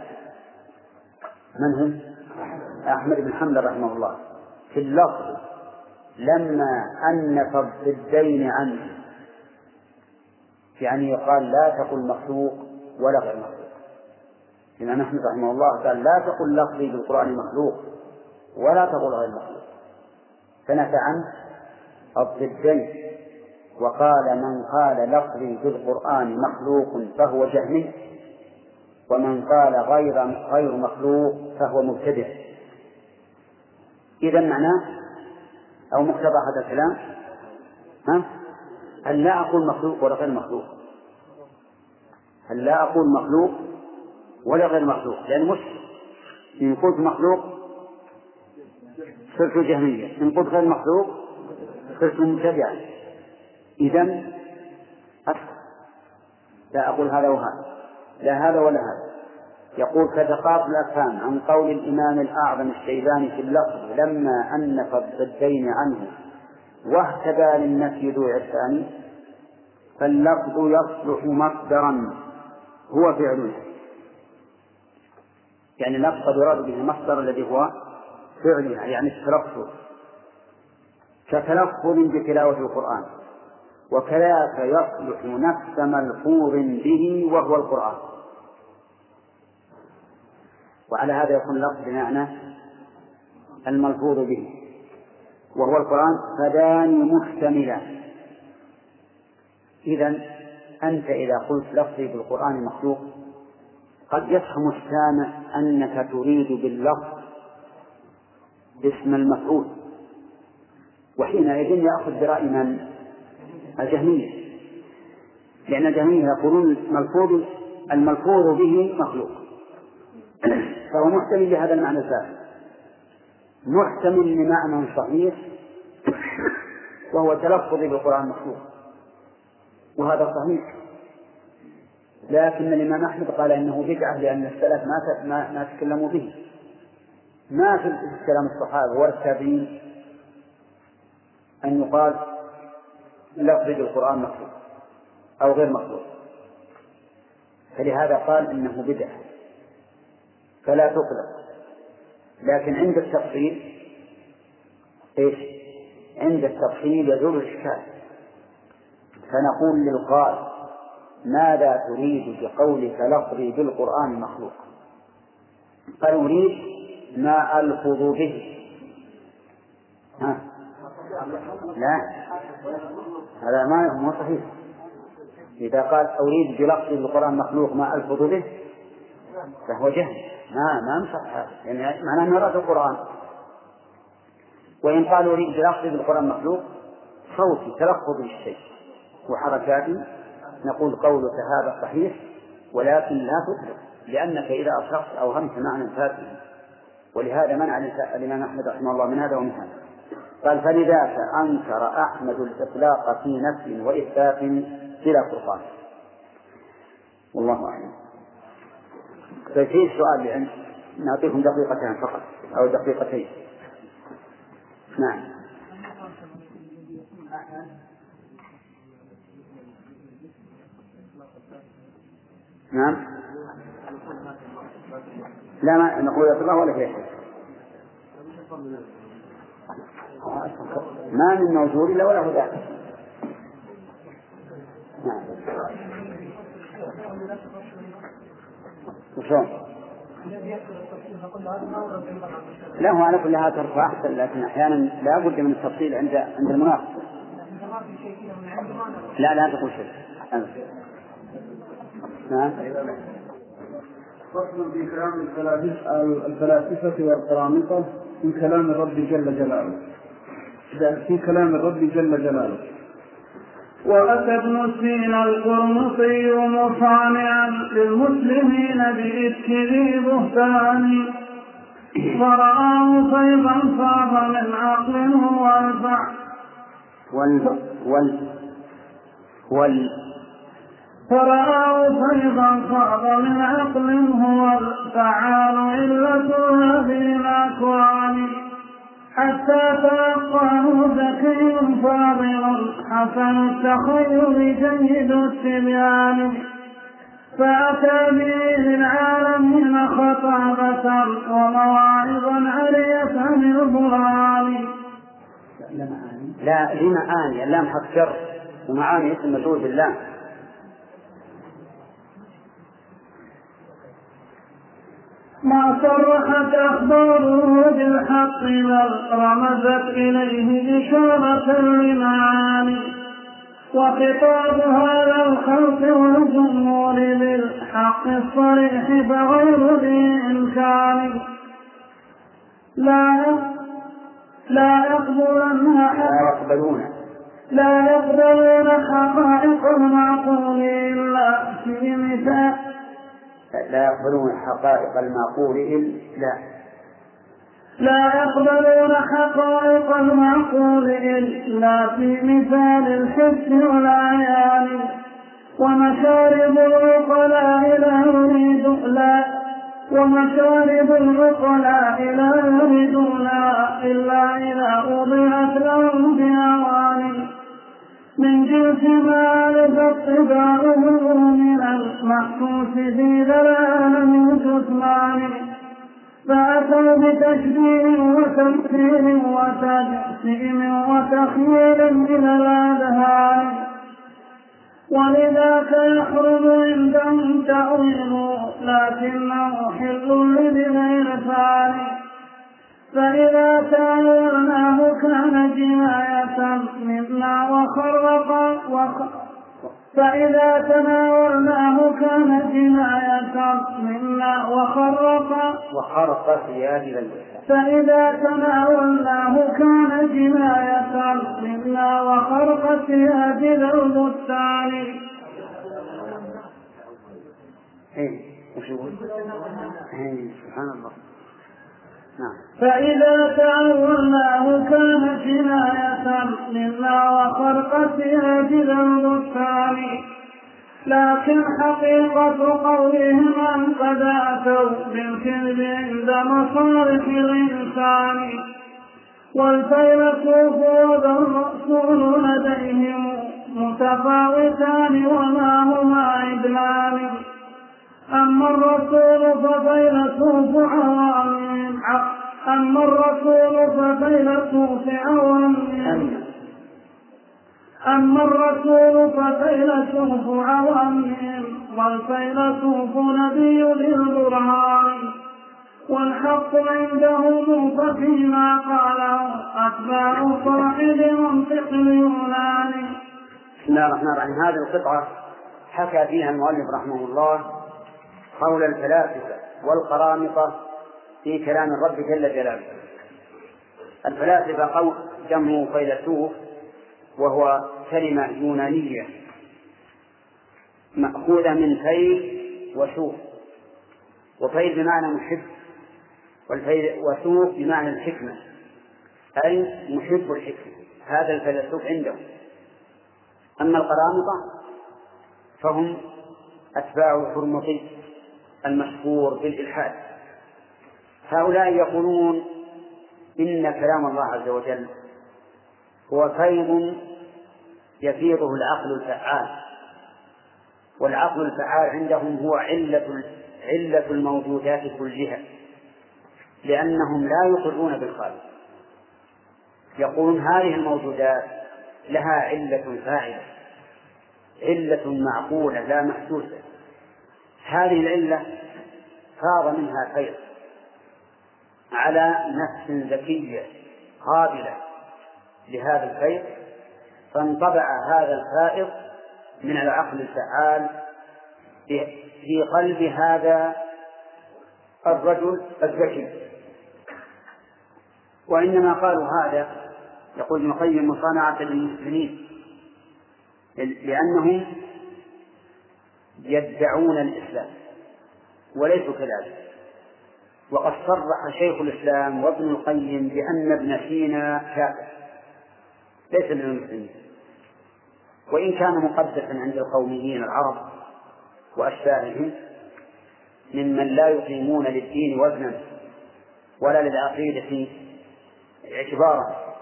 من هو؟ أحمد بن حنبل رحمه الله. في اللفظ لما أنف الضدين عنه. يعني يقال لا تقل مخلوق ولا غير مخلوق. الإمام أحمد رحمه الله قال لا تقل لفظي بالقرآن مخلوق ولا تقل غير مخلوق. فنفى عنه الضدين وقال من قال لفظي بالقرآن مخلوق فهو جهمي ومن قال غير غير مخلوق فهو مبتدع. إذا معناه أو مقتضى هذا الكلام؟ ها؟ أن لا أقول مخلوق ولا غير مخلوق؟ أن لا أقول مخلوق؟ ولا غير مخلوق لأن مشكل إن قلت مخلوق صرت جهمية إن قلت غير مخلوق صرت مبتدعا إذا لا أقول هذا وهذا. لا هذا ولا هذا. يقول كتقاط الأفهام عن قول الإمام الأعظم الشيباني في اللفظ لما أنف الضدين عنه واهتدى للنفي ذو عرفان فاللفظ يصلح مصدرا هو فعله يعني قد يراد به المصدر الذي هو فعلها يعني التلفظ كتلفظ بتلاوة القرآن. وكذاك يصلح نفس ملفوظ به وهو القرآن. وعلى هذا يكون اللفظ بمعنى الملفوظ به وهو القرآن. فدان محتملان إذا أنت إذا قلت لفظي بالقرآن مخلوق قد يفهم السامع أنك تريد باللفظ اسم المفعول. وحينئذ يأخذ برأي من؟ الجهمية. لأن الجهمية يقولون الملفوظ الملفوظ به مخلوق. فهو محتمل لهذا المعنى الثاني محتمل لمعنى صحيح وهو تلفظ بالقرآن مخلوق وهذا صحيح. لكن الإمام أحمد قال إنه بدعة لأن السلف ما ما, ما تكلموا به. ما في كلام الصحابة ولا التابعين أن يقال لفظ بالقرآن مخلوق أو غير مخلوق فلهذا قال إنه بدعة. فلا تطلق. لكن عند التفصيل إيش؟ عند التفصيل يزول الإشكال. فنقول للقائل ماذا تريد بقولك لفظي بالقرآن مخلوق؟ قال أريد ما ألفظ به. ها؟ لا. هذا ما مو صحيح. إذا قال أريد بلفظي بالقرآن مخلوق ما ألفظ به فهو جهل. ما ما نصح هذا. يعني معناه أنه رأس القرآن. وإن قال أريد بلفظي بالقرآن مخلوق صوتي تلفظ بالشيء. وحركاتي نقول قولك هذا صحيح ولكن لا تطلق لأنك إذا أطلقت أوهمت معنى فاتحا ولهذا منع الإمام أحمد رحمه الله من هذا ومن هذا. قال فلذاك أنكر أحمد الإطلاق في نفي وإثبات بلا فرقان والله أعلم. ففي سؤال لأن نعطيكم دقيقتين فقط أو دقيقتين. نعم. نعم. لا ما نقول الله ولا في ما من موجود إلا وله ذات نعم. وشون؟ لا هو على كل هذا ترفع أحسن لكن أحيانا لا بد من التفصيل عند عند المناقشة لا لا تقول شيء. نعم. فصل في كلام الفلاسفة والقرامطة في كلام الرب جل جلاله. في كلام الرب جل جلاله. وأتى ابن سينا القرمطي مصانعا للمسلمين بإفك ذي بهتان. فرآه صيدا صاب من عقل هو الفع وال وال وال فرآه صيدا صاب من عقل هو الفعال علة هذه الأكوان. حتى تلقاه ذكي فاضل حسن التخيل جيد التبيان. فأتى به للعالمين خطابة ومواعظا عرية البرهان. لا لمعاني اللام حرف شر. ومعاني اسم مجرور باللام. ما صرحت أخباره بالحق بل رمزت إليه إشارة لمعاني وخطاب هذا الخلق والجمهور بالحق الصريح فغير ذي إمكان. لا لا يقبلن لا يقبلون. لا يقبلون حقائق المعقول إلا في مثال لا يقبلون حقائق المعقول إلا لا. يقبلون حقائق المعقول إلا في مثال الحس والعيان. ومشارب العقلاء لا يريد لا. ومشارب العقلاء لا يريدونها إلا إذا وضعت لهم بأواني من جنس ما عرف اتباعه من المحسوس في ذلال جثمان. فأتوا بتشبيه وتمثيل وتجسيم وتخييل من الأذهان. ولذاك يحرم عندهم تأويل لكنه حل لبغير فاني فإذا تأولناه كان جناية وخرق وخ فإذا تناولناه كان جناية منا وخرق وخرق ثياب البستان فإذا تناولناه كان جناية منا وخرق ثياب البستان. إيه وش يقول؟ إيه سبحان الله. فإذا تأولناه كان جناية مما وخرق ثياب البستان لكن حقيقة قولهم أن قد أتوا بالكذب عند مصالح الإنسان. والفيلسوف والرسول لديهم متفاوتان وما هما عدلان أما الرسول ففيلسوف عوام. أما الرسول ففيلسوف عوام. أما الرسول ففيلسوف عوام. والفيلسوف نبي للبرهان والحق عندهم ففيما قاله أتباع صاحب منطق اليوناني بسم الله الرحمن الرحيم. هذه القطعة حكى فيها المؤلف رحمه الله. قول الفلاسفة والقرامطة في كلام الرب جل جلاله. الفلاسفة قول جمع فيلسوف وهو كلمة يونانية مأخوذة من فيل وشوف وفيل بمعنى محب والفيل وسوف بمعنى الحكمة. أي محب الحكمة. هذا الفيلسوف عنده أما القرامطة فهم أتباع حرمطي. المشهور بالإلحاد هؤلاء يقولون إن كلام الله عز وجل هو فيض يفيضه العقل الفعال والعقل الفعال عندهم هو علة علة الموجودات كلها لأنهم لا يقرون بالخالق. يقولون هذه الموجودات لها علة فاعلة علة معقولة لا محسوسة. هذه العلة فاض منها خير على نفس ذكية قابلة لهذا الخير فانطبع هذا الفائض من العقل الفعال في قلب هذا الرجل الذكي. وإنما قالوا هذا يقول ابن القيم مصانعة للمسلمين لأنهم يدعون الإسلام وليسوا كذلك. وقد صرح شيخ الإسلام وابن القيم بأن ابن سينا كافر ليس من المسلمين. وإن كان مقدسا عند القوميين العرب وأشباههم ممن لا يقيمون للدين وزنا ولا للعقيدة اعتبارا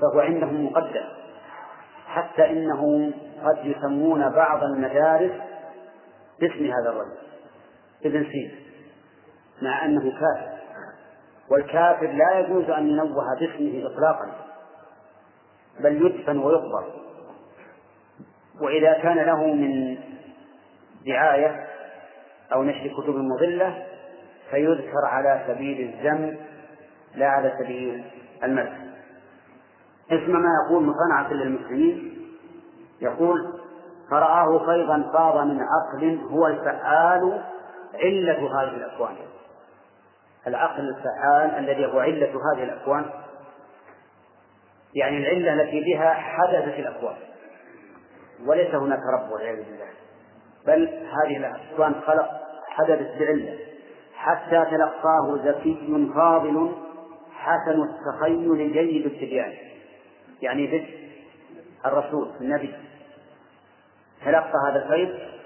فهو عندهم مقدس حتى إنهم قد يسمون بعض المدارس باسم هذا الرجل ابن سينا مع أنه كافر. والكافر لا يجوز أن ينوه باسمه إطلاقا بل يدفن ويقبر. وإذا كان له من دعاية أو نشر كتب مضلة فيذكر على سبيل الذم لا على سبيل المدح. اسم ما يقول مصنعة للمسلمين يقول فرآه فيضا فاض من عقل هو الفعال علة هذه الأكوان. العقل الفعال الذي هو علة هذه الأكوان. يعني العلة التي بها حدثت الأكوان. وليس هناك رب والعياذ بالله. بل هذه الأكوان خلق حدثت بعلة. حتى تلقاه ذكي فاضل حسن التخيل جيد التبيان. يعني به الرسول النبي. تلقى هذا الخير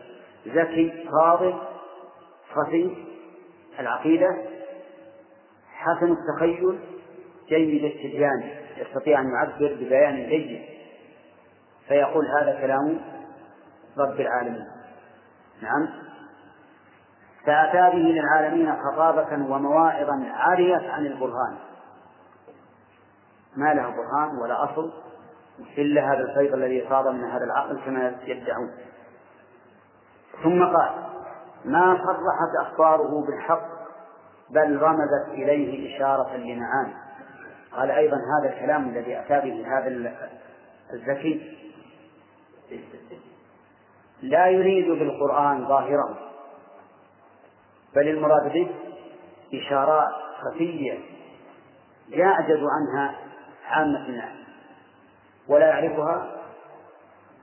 ذكي فاضل خفي العقيدة حسن التخيل جيد التبيان يستطيع أن يعبر ببيان جيد. فيقول هذا كلام رب العالمين. نعم. فأتى به للعالمين خطابة ومواعظا عريت عن البرهان. ما له برهان ولا أصل. إلا هذا الفيض الذي صار من هذا العقل كما يدعون. ثم قال ما صرحت أخباره بالحق بل رمزت إليه إشارة لمعاني قال أيضا هذا الكلام الذي أتى به هذا الذكي لا يريد بالقرآن ظاهره بل المراد به إشارات خفية يعجز عنها عامة الناس. ولا يعرفها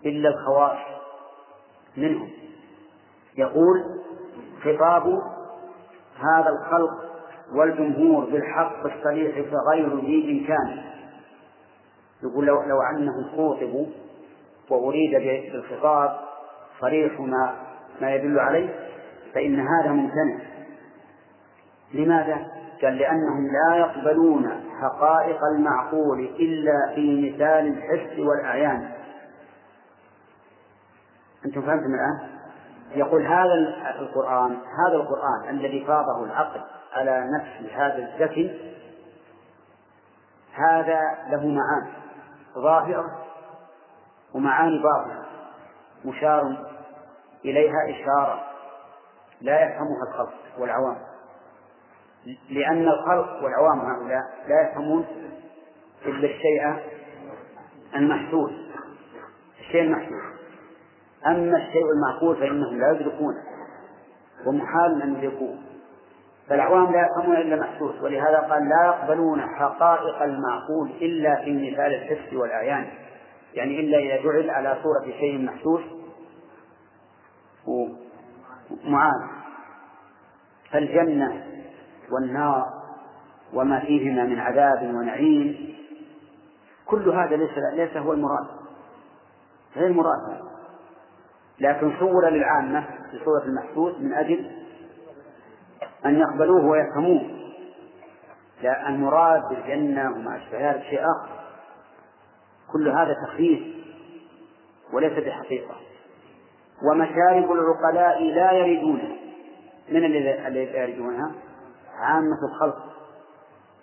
إلا الخواص منهم. يقول خطاب هذا الخلق والجمهور بالحق الصريح فغير ذي إمكان. يقول لو, لو أنهم خوطبوا وأريد بالخطاب صريح ما ما يدل عليه فإن هذا ممتنع. لماذا؟ قال لأنهم لا يقبلون حقائق المعقول إلا في مثال الحس والأعيان أنتم فهمتم الآن؟ يقول هذا القرآن هذا القرآن الذي فاضه العقل على نفس هذا الذكي هذا له معاني ظاهرة ومعاني باطنة مشار إليها إشارة لا يفهمها الخلق والعوام لأن الخلق والعوام هؤلاء لا يفهمون إلا الشيء المحسوس الشيء المحسوس أما الشيء المعقول فإنهم لا يدركونه ومحال أن يدركوه. فالعوام لا يفهمون إلا محسوس ولهذا قال لا يقبلون حقائق المعقول إلا في مثال الحس والأعيان. يعني إلا إذا جعل على صورة شيء محسوس ومعان. فالجنة والنار وما فيهما من عذاب ونعيم كل هذا ليس ليس هو المراد غير مراد. لكن صور للعامة في صورة المحسوس من أجل أن يقبلوه ويفهموه. لا المراد بالجنة وما أشبه هذا شيء آخر. كل هذا تخفيف وليس بحقيقة. ومشارب العقلاء لا يردون من الذي يردونها عامة الخلق.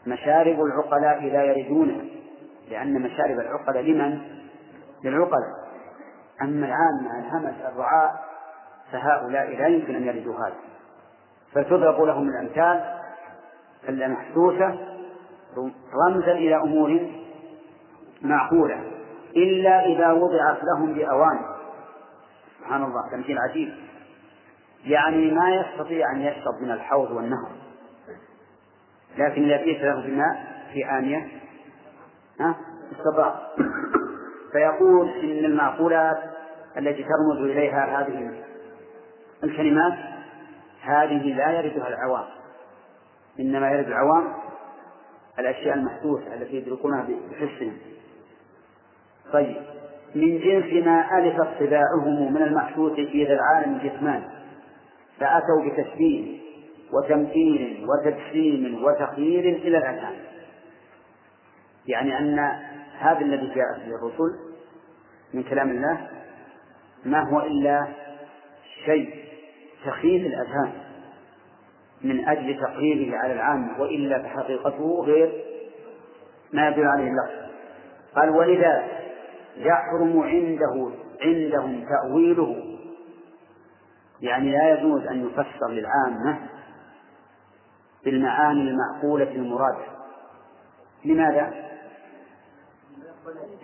مشارب العقلاء لا يردون لأن مشارب العقلاء لمن؟ للعقلاء. أما العامة الهمس الرعاء فهؤلاء لا يمكن أن يردوا هذا. فتضرب لهم الأمثال المحسوسة رمزا إلى أمور معقولة إلا إذا وضعت لهم بأوان. سبحان الله تمثيل عجيب. يعني ما يستطيع أن يشرب من الحوض والنهر. لكن إذا جئت له بماء في آنية. ها؟ استطاع فيقول إن المعقولات التي ترمز إليها هذه الكلمات هذه لا يردها العوام. إنما يرد العوام الأشياء المحسوسة التي يدركونها بحسهم. طيب. من جنس ما ألفت طباعهم من المحسوس في ذا العالم الجسماني فأتوا بتشبيه وتمثيل وتجسيم وتخيير إلى الأذهان يعني أن هذا الذي جاء به الرسل من كلام الله ما هو إلا شيء تخيل الأذهان من أجل تقريبه على العامة وإلا فحقيقته غير ما يدل عليه اللفظ قال ولذا يحرم عنده عندهم تأويله. يعني لا يجوز أن يفسر للعامة بالمعاني المعقولة المرادة لماذا؟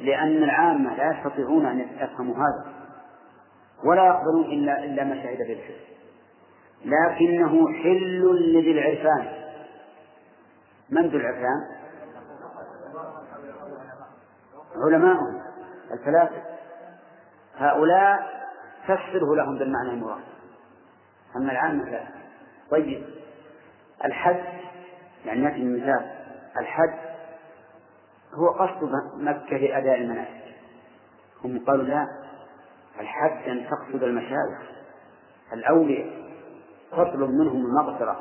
لأن العامة لا يستطيعون أن يفهموا هذا ولا يقبلون إلا إلا ما شهد بالحس لكنه حل لذي العرفان. من ذو العرفان؟ علماؤهم الفلاسفة. هؤلاء فسره لهم بالمعنى المراد. أما العامة لا. طيب. الحج يعني نأتي مثال الحج هو قصد مكة لأداء المناسك. هم قالوا لا الحج أن تقصد المشايخ. الأولياء تطلب منهم المغفرة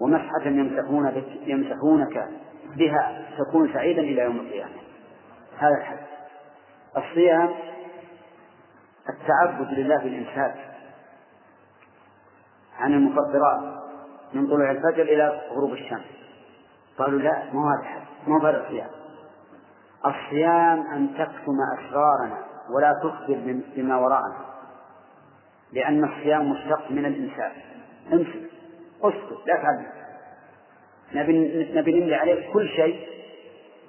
ومسحة يمسحون يمسحونك بها تكون سعيدا إلى يوم القيامة. هذا الحج الصيام التعبد لله بالإمساك عن المفطرات من طلوع الفجر إلى غروب الشمس. قالوا لا ما هو هذا ما هو هذا الصيام. الصيام أن تكتم أسرارنا ولا تخبر بما وراءنا لأن الصيام مشتق من الإنسان. امسك اسكت لا تعلم نبي نبي نملي عليك كل شيء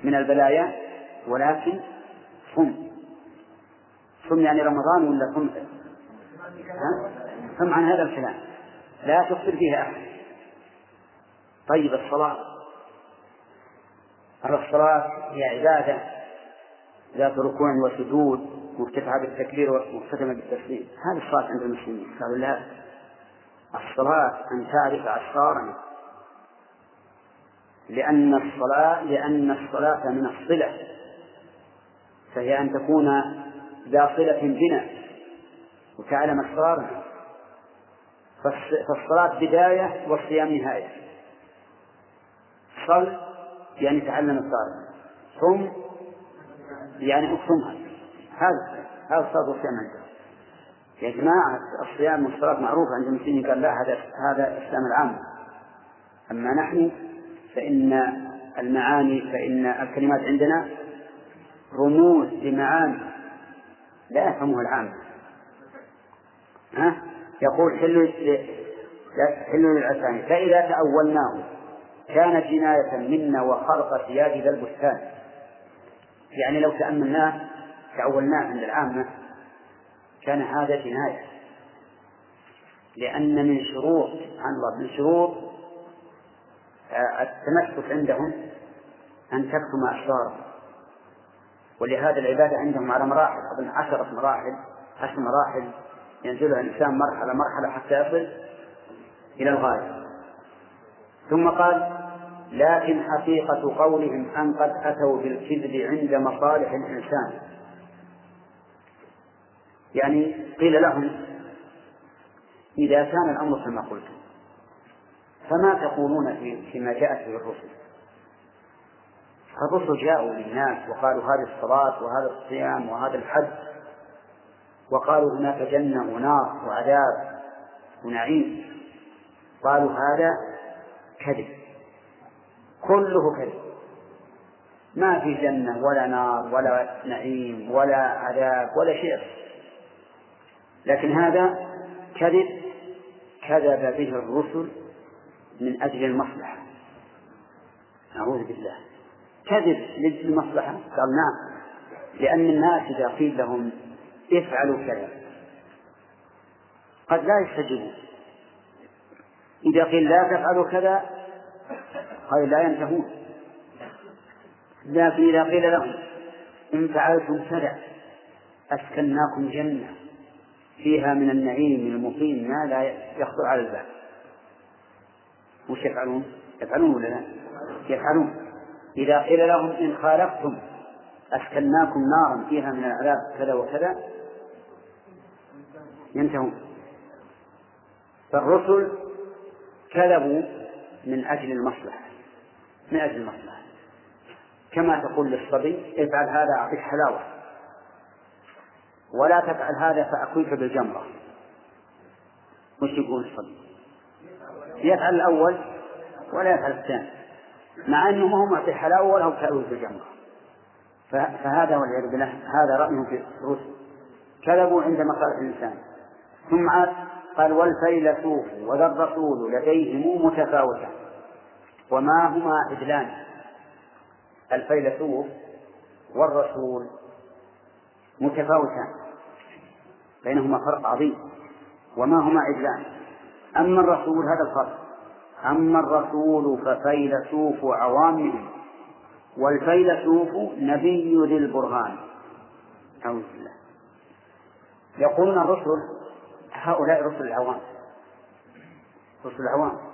من البلايا ولكن صم. صم يعني رمضان ولا صم؟ صم عن هذا الكلام. لا تخبر فيها أحد. طيب الصلاة. الصلاة هي عبادة ذات ركوع وسجود مرتفعة بالتكبير ومختتمة بالتسليم. هذه الصلاة عند المسلمين. قالوا لا. الصلاة أن تعرف أسرارنا لأن الصلاة لأن الصلاة من الصلة. فهي أن تكون ذا صلة بنا وتعلم أسرارنا. فالصلاة بداية والصيام نهاية. صل يعني تعلم الصلاة ثم يعني اكتمها. هذا هذا الصلاة والصيام عندهم يا جماعة الصيام والصلاة معروفة عند المسلمين قال لا هذا هذا الإسلام العام. أما نحن فإن المعاني فإن الكلمات عندنا رموز لمعاني لا يفهمها العام. ها؟ يقول حل حل للعسان فإذا تأولناه كان جناية منا وخرق ثياب ذا البستان. يعني لو تأملناه تأولناه عند العامة كان هذا جناية. لأن من شروط سبحان الله من شروط آه، التمسك عندهم أن تكتم أسرارهم ولهذا العبادة عندهم على مراحل أظن عشرة مراحل عشر مراحل ينزلها الإنسان مرحلة مرحلة حتى يصل إلى الغاية. ثم قال لكن حقيقة قولهم أن قد أتوا بالكذب عند مصالح الإنسان. يعني قيل لهم إذا كان الأمر كما قلتم فما تقولون في فيما جاءت به الرسل؟ الرسل جاءوا للناس وقالوا هذه الصلاة وهذا الصيام وهذا الحج وقالوا هناك جنة ونار وعذاب ونعيم. قالوا هذا كذب. كله كذب. ما في جنة ولا نار ولا نعيم ولا عذاب ولا شيء. لكن هذا كذب كذب به الرسل من أجل المصلحة. أعوذ بالله. كذب للمصلحة قال نعم. لأن الناس إذا قيل لهم افعلوا كذا قد لا يستجيبون. إذا قيل لا تفعلوا كذا قال لا ينتهون. لكن إذا قيل لهم إن فعلتم كذا أسكناكم جنة فيها من النعيم المقيم ما لا يخطر على البال وش يفعلون؟ يفعلون ولا لا؟ يفعلون. إذا قيل لهم إن خالفتم أسكناكم نارا فيها من العذاب كذا وكذا ينتهون. فالرسل كذبوا من أجل المصلحة. من أجل المصلحة كما تقول للصبي افعل هذا أعطيك حلاوة. ولا تفعل هذا فأكويك بالجمرة. وش يقول الصبي؟ يفعل الأول ولا يفعل الثاني. مع أنه ما هو معطي حلاوة ولا هو كأوي بالجمرة. فهذا والعياذ بالله هذا رأيهم في الرسل. كذبوا عند مقالة الإنسان. ثم قال والفيلسوف وذا الرسول لديهم متفاوتان. وما هما عدلان؟ الفيلسوف والرسول متفاوتان. بينهما فرق عظيم. وما هما عدلان؟ أما الرسول هذا الفرق. أما الرسول ففيلسوف عوامهم والفيلسوف نبي ذي البرهان. أعوذ بالله. يقولون الرسل هؤلاء رسل العوام. رسل العوام.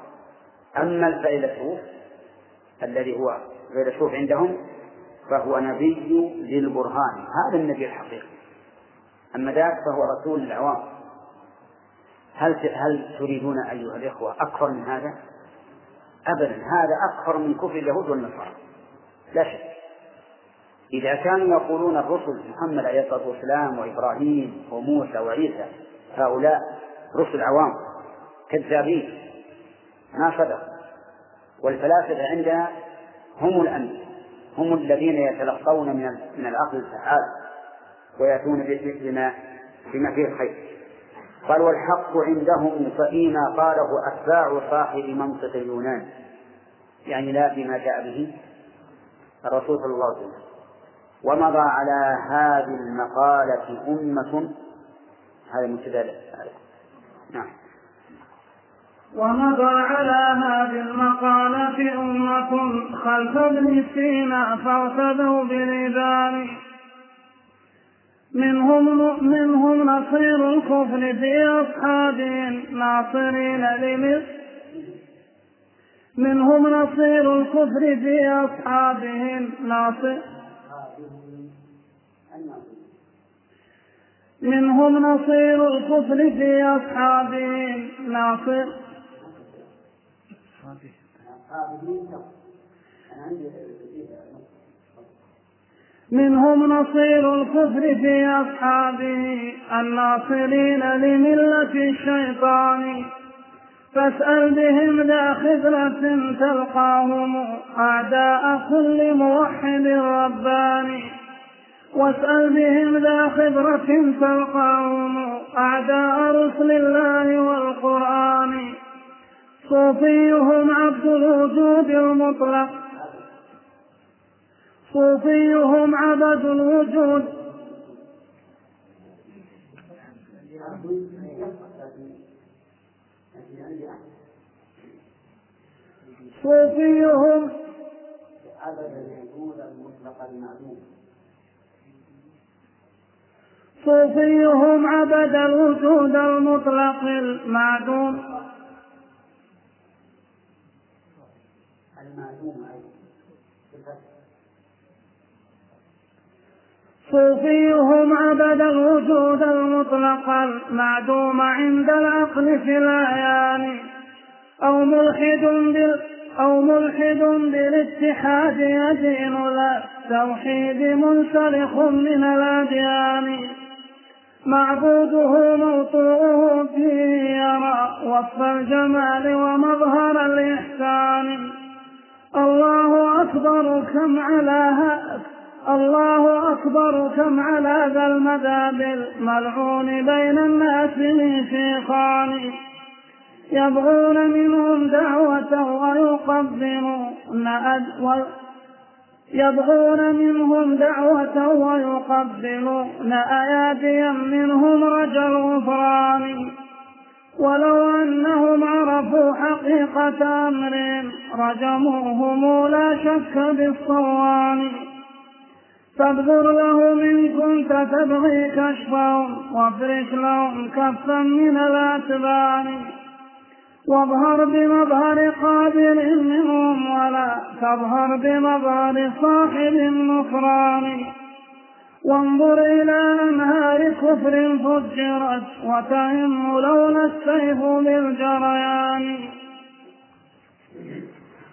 أما الفيلسوف الذي هو فيلسوف عندهم فهو نبي ذي البرهان. هذا النبي الحقيقي. أما ذاك فهو رسول العوام. هل هل تريدون أيها الإخوة أكثر من هذا؟ أبدا هذا أكثر من كفر اليهود والنصارى. لا شك. إذا كانوا يقولون الرسل محمد عليه الصلاة والسلام وإبراهيم وموسى وعيسى هؤلاء رسل عوام كذابين ما صدقوا والفلاسفة عندنا هم الأمن هم الذين يتلقون من من العقل الفعال ويأتون بما بما فيه الخير. قال والحق عندهم فيما قاله أتباع صاحب منطق اليونان. يعني لا فيما جاء به الرسول صلى الله عليه وسلم. ومضى على هذه المقالة أمة. هذا مبتدأ نعم. ومضى على هذه المقالة أمة خلف ابن سينا فارتدوا بلبان منهم منهم نصير الكفر في أصحابهم ناصرين لمصر. منهم نصير الكفر في أصحابهم ناصر منهم نصير الكفر في أصحابهم ناصر منهم نصير الكفر في أصحابه الناصرين لملة الشيطان. فاسأل بهم ذا خبرة تلقاهم أعداء كل موحد رباني واسأل بهم ذا خبرة تلقاهم أعداء رسل الله والقرآن. صوفيهم عبد الوجود المطلق. صوفيهم عبد الوجود. صوفيهم صوفيهم عبد الوجود المطلق صوفيهم عبد الوجود المطلق المعدوم. عند العقل في الأعيان. أو ملحد بال أو ملحد بالاتحاد يدين لا التوحيد منسلخ من الأديان. معبوده موضوعه فيه يرى وصف الجمال ومظهر الإحسان. الله أكبر كم على الله أكبر كم على ذا المذاب الملعون بين الناس من شيخان يبغون منهم دعوة ويقدمون يبغون منهم دعوة ويقبلون أياديا منهم رجا الغفران ولو أنهم عرفوا حقيقة أمر رجموهم لا شك بالصوان فابذر لهم إن كنت تبغي كشفهم وافرش لهم كفا من الأتبان. واظهر بمظهر قابل منهم ولا تظهر بمظهر صاحب النصران وانظر إلى أنهار كفر فجرت وتهم لولا السيف بالجريان.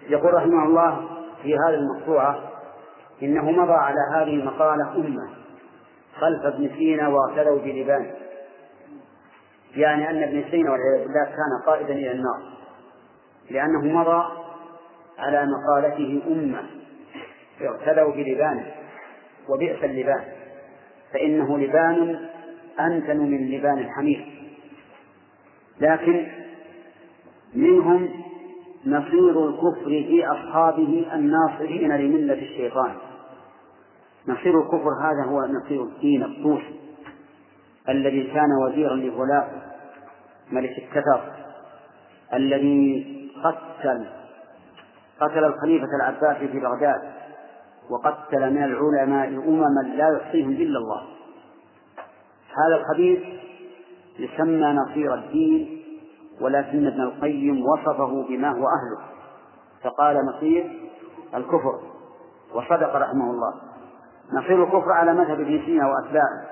يقول رحمه الله في هذه المقطوعة إنه مضى على هذه المقالة أمة خلف ابن سينا واغتدوا بلبان يعني أن ابن سينا والعياذ بالله كان قائدا إلى النار. لأنه مضى على مقالته أمة. اغتدوا بلبانه وبئس اللبان. فإنه لبان أنتن من لبان الحمير. لكن منهم نصير الكفر في أصحابه الناصرين لملة الشيطان. نصير الكفر هذا هو نصير الدين الطوسي الذي كان وزيرا لغلاف ملك الكتر الذي قتل قتل الخليفة العباسي في بغداد وقتل من العلماء أمما لا يحصيهم إلا الله. هذا الخبيث يسمى نصير الدين ولكن ابن القيم وصفه بما هو أهله. فقال نصير الكفر وصدق رحمه الله. نصير الكفر على مذهب ابن سينا وأتباعه.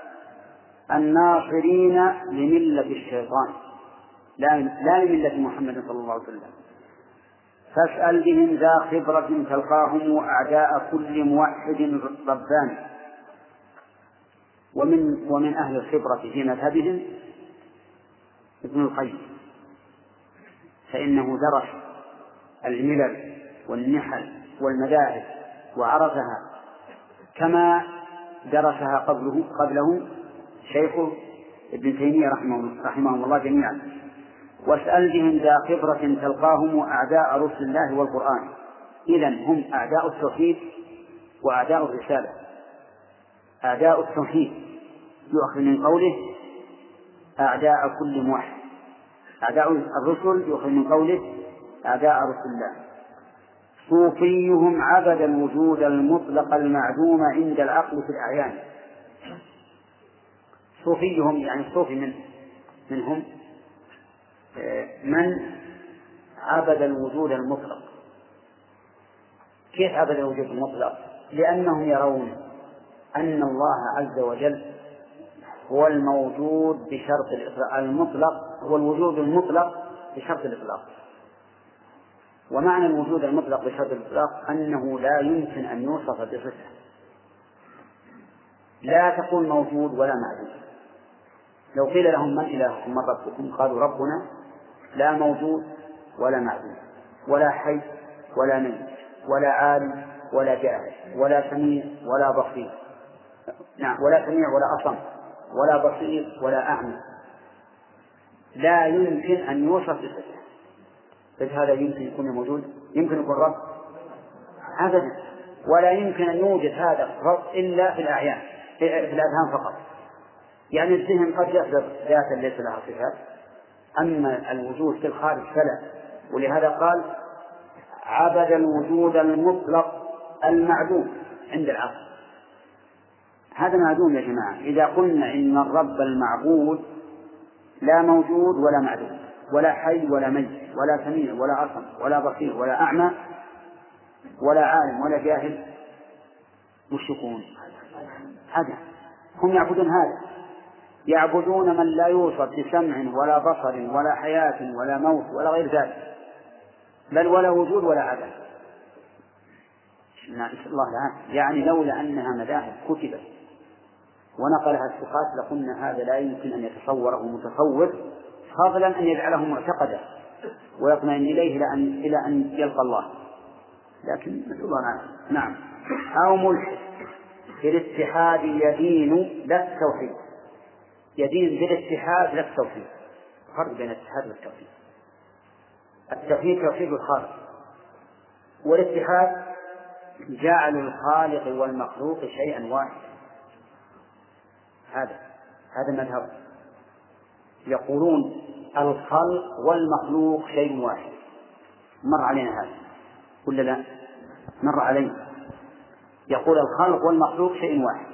الناصرين لملة الشيطان. لا لا لملة محمد صلى الله عليه وسلم. فاسأل بهم ذا خبرة تلقاهم أعداء كل موحد رباني ومن ومن أهل الخبرة في مذهبهم ابن القيم. فإنه درس الملل والنحل والمذاهب وعرفها كما درسها قبله قبله شيخ ابن تيمية رحمه, رحمه الله جميعا. واسأل بهم ذا خبرة تلقاهم أعداء رسل الله والقرآن. إذا هم أعداء التوحيد وأعداء الرسالة. أعداء التوحيد. يؤخذ من قوله أعداء كل موحد. أعداء الرسل يؤخذ من قوله أعداء رسل الله. صوفيهم عبد الوجود المطلق المعدوم عند العقل في الأعيان. صوفيهم يعني الصوفي من منهم من عبد الوجود المطلق. كيف عبد الوجود المطلق؟ لأنهم يرون أن الله عز وجل هو الموجود بشرط الإطلاق المطلق هو الوجود المطلق بشرط الإطلاق. ومعنى الوجود المطلق بشرط الإطلاق أنه لا يمكن أن يوصف بصفة. لا تكون موجود ولا معدوم. لو قيل لهم من إلهكم من ربكم قالوا ربنا لا موجود ولا معدوم ولا حي ولا ميت ولا عالم ولا جاهل ولا سميع ولا بصير. نعم ولا سميع ولا أصم ولا بصير ولا أعمى. لا يمكن أن يوصف بصفة بس هذا يمكن يكون موجود. يمكن يكون رب. أبدا. ولا يمكن أن يوجد هذا الرب إلا في الأعيان في الأذهان فقط. يعني الذهن قد يصدر ذاتا ليس لها صفات أما الوجود في الخارج فلا. ولهذا قال عبد الوجود المطلق المعدوم عند العقل. هذا معدوم يا جماعة. إذا قلنا إن الرب المعبود لا موجود ولا معدوم ولا حي ولا ميت ولا سميع ولا أصم ولا بصير ولا أعمى ولا عالم ولا جاهل. وش يكون؟ هذا. هم يعبدون هذا. يعبدون من لا يوصف بسمع ولا بصر ولا حياة ولا موت ولا غير ذلك بل ولا وجود ولا عدم. نسأل الله العافية يعني لولا أنها مذاهب كتبت. ونقلها الثقات لقلنا هذا لا يمكن أن يتصوره متصور فضلا أن يجعله معتقدا ويطمئن إليه إلى أن إلى أن يلقى الله. لكن نسأل الله نعم. أو ملحد في الاتحاد يدين لا التوحيد. يدين بالاتحاد لا التوحيد. فرق بين الاتحاد والتوحيد. التوحيد توحيد الخالق. والاتحاد جعل الخالق والمخلوق شيئا واحدا. هذا هذا مذهب يقولون الخلق والمخلوق شيء واحد. مر علينا هذا. ولا لا؟ مر علينا. يقول الخلق والمخلوق شيء واحد.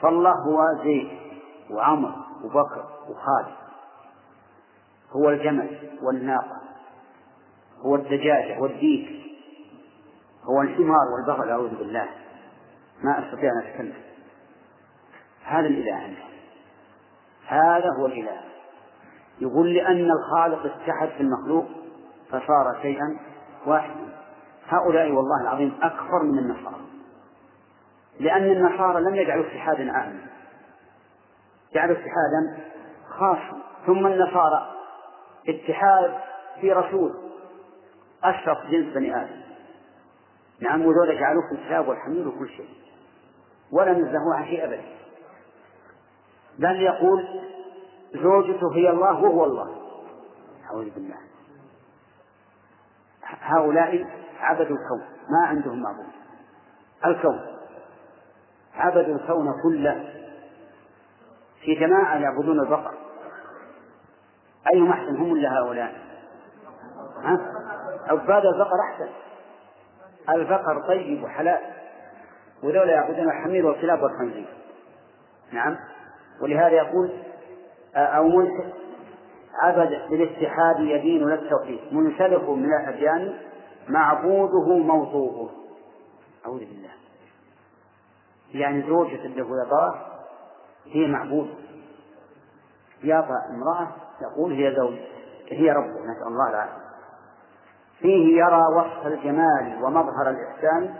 فالله هو زيد وعمر وبكر وخالد. هو الجمل والناقة. هو الدجاجة والديك. هو الحمار والبغل أعوذ بالله. ما أستطيع أن أتكلم. هذا الإله. عنده هذا هو الإله. يقول لأن الخالق اتحد في المخلوق فصار شيئا واحدا. هؤلاء والله العظيم أكثر من النصارى. لأن النصارى لم يجعلوا اتحادا عاما جعلوا اتحادا خاصا. ثم النصارى اتحاد في رسول أشرف جنس بني آدم. نعم وذولا جعلوه في الكتاب والحميد وكل شيء. ولم ينزهوا عن شيء أبدا. بل يقول زوجته هي الله وهو الله. أعوذ بالله. هؤلاء عبدوا الكون ما عندهم معبود. الكون. عبدوا الكون كله. في جماعة يعبدون البقر. أي أحسن؟ هم ولا هؤلاء؟ ها؟ عباد البقر أحسن. البقر طيب وحلال. وذولا يعبدون الحمير والكلاب والخنزير. نعم. ولهذا يقول أو ملك عبد بالاتحاد يدين للتوحيد منسلخ من الأديان معبوده موضوعه أعوذ بالله. يعني زوجة يطاه هي معبود. يطأ امرأة يقول هي زوج هي ربه نسأل الله العافية. فيه يرى وصف الجمال ومظهر الإحسان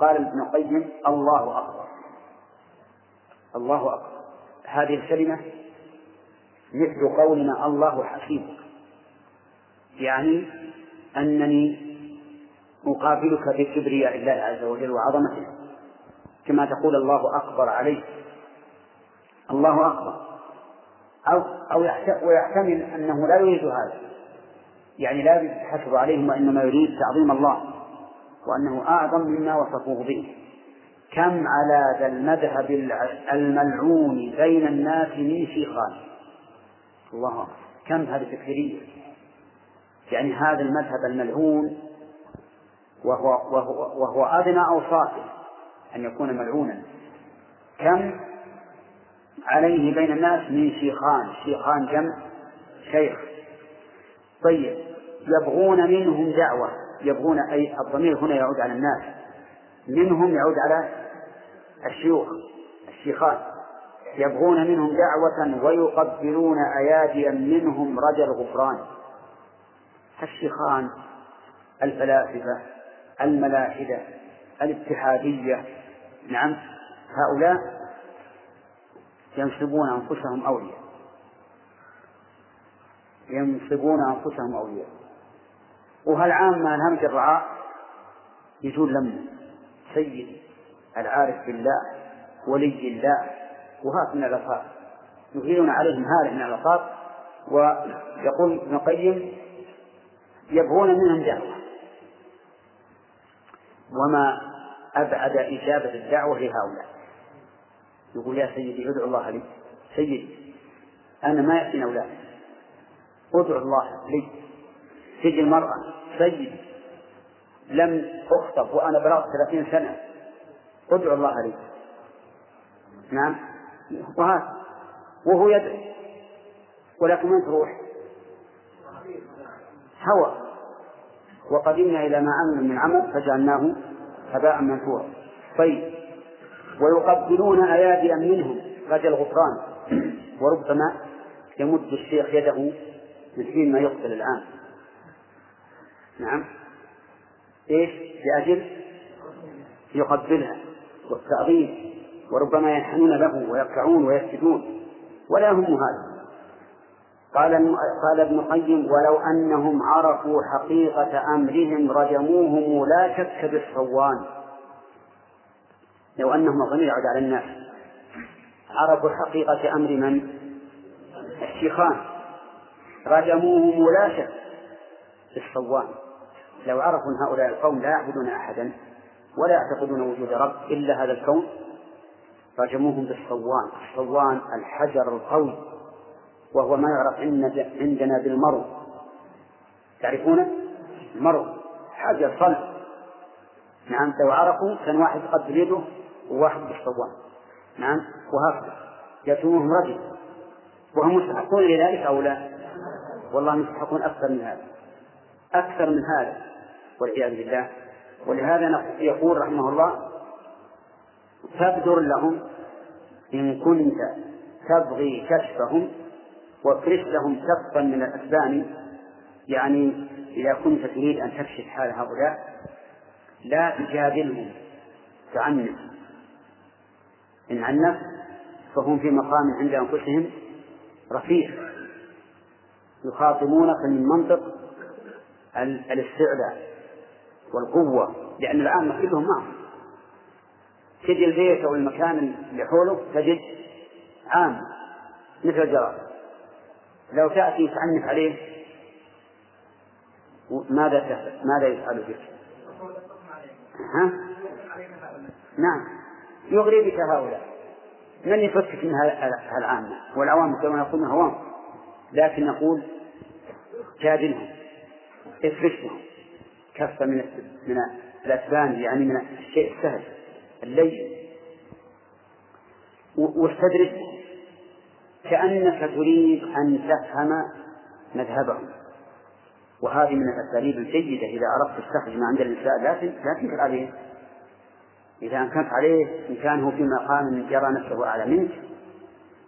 قال ابن القيم الله أكبر. الله أكبر. هذه الكلمة مثل قولنا الله حسيبك يعني أنني أقابلك بكبرياء الله عز وجل وعظمته كما تقول الله أكبر عليك. الله أكبر. أو أو ويحتمل أنه لا يريد هذا. يعني لا يريد التحسب عليهم وإنما يريد تعظيم الله وأنه أعظم مما وصفوه به. كم على ذا المذهب الملعون بين الناس من شيخان؟ الله أكبر كم هذه تكفيرية؟ يعني هذا المذهب الملعون وهو, وهو, وهو أدنى أوصافه أن يكون ملعونا. كم عليه بين الناس من شيخان؟ شيخان جمع شيخ. طيب يبغون منهم دعوة. يبغون أي الضمير هنا يعود على الناس. منهم يعود على الشيوخ الشيخان يبغون منهم دعوة ويقبلون أياديا منهم رجا الغفران الشيخان الفلاسفة الملاحدة الاتحادية نعم هؤلاء ينسبون أنفسهم أولياء. ينسبون أنفسهم أولياء. وهالعامة الهمج الرعاء يجون لم سيدي. العارف بالله ولي الله وهات من الألفاظ يثيرون عليهم هذه من الألفاظ ويقول ابن القيم يبغون منهم دعوة. وما أبعد إجابة الدعوة لهؤلاء. يقول يا سيدي ادعو الله لي. سيدي أنا ما يأتيني أولاد ادعو الله لي. تجي المرأة سيدي لم أخطب وأنا بلغت ثلاثين سنة. ادعو الله لي نعم. وهذا وهو يدعو. ولكن من تروح؟ هوى. وقدمنا إلى ما عملوا من عمل فجعلناه هباء منثورا. طيب. ويقبلون أيادي منهم؟ رجل الغفران. وربما يمد الشيخ يده من حين ما يقتل الآن. نعم. إيش؟ لأجل يقبلها. والتعظيم وربما ينحنون له ويركعون ويسجدون. ولا هم هذا. قال قال ابن القيم ولو أنهم عرفوا حقيقة أمرهم رجموهم لا شك بالصوان. لو أنهم الضمير يعود على الناس. عرفوا حقيقة أمر من؟ الشيخان. رجموهم لا شك بالصوان. لو عرفوا هؤلاء القوم لا يعبدون أحدا. ولا يعتقدون وجود رب إلا هذا الكون. رجموهم بالصوان. الصوان الحجر القوي وهو ما يعرف عندنا بالمرو. تعرفونه؟ المرو حجر صلب. نعم لو عرفوا كان واحد يقبل يده وواحد بالصوان. نعم وهكذا. يأتونهم رجل. وهم مستحقون لذلك أو لا؟ والله مستحقون أكثر من هذا. أكثر من هذا والعياذ بالله. ولهذا يقول رحمه الله فابدر لهم إن كنت تبغي كشفهم وافرش لهم كفا من الأسبان. يعني إذا كنت تريد أن تكشف حال هؤلاء لا تجادلهم تعنف. إن عنف فهم في مقام عند أنفسهم رفيع. يخاطبونك من منطق الاستعلاء. والقوة لأن العامة كلهم معهم تجي البيت أو المكان اللي حوله تجد عام مثل الجراد لو تأتي تعنف عليه ماذا تفعل؟ ماذا يفعل بك؟ ها؟ نعم يغري بك هؤلاء من يفكك من العامة والعوام كما يقولون هوام لكن نقول جادلهم افرشهم كفة من من الأسبان يعني من الشيء السهل الليل واستدرج كأنك تريد أن تفهم مذهبهم. وهذه من الأساليب الجيدة إذا أردت تستخرج ما عند الإنسان لا تنكر عليه. إذا أنكرت عليه إن كان هو في مقام يرى نفسه أعلى منك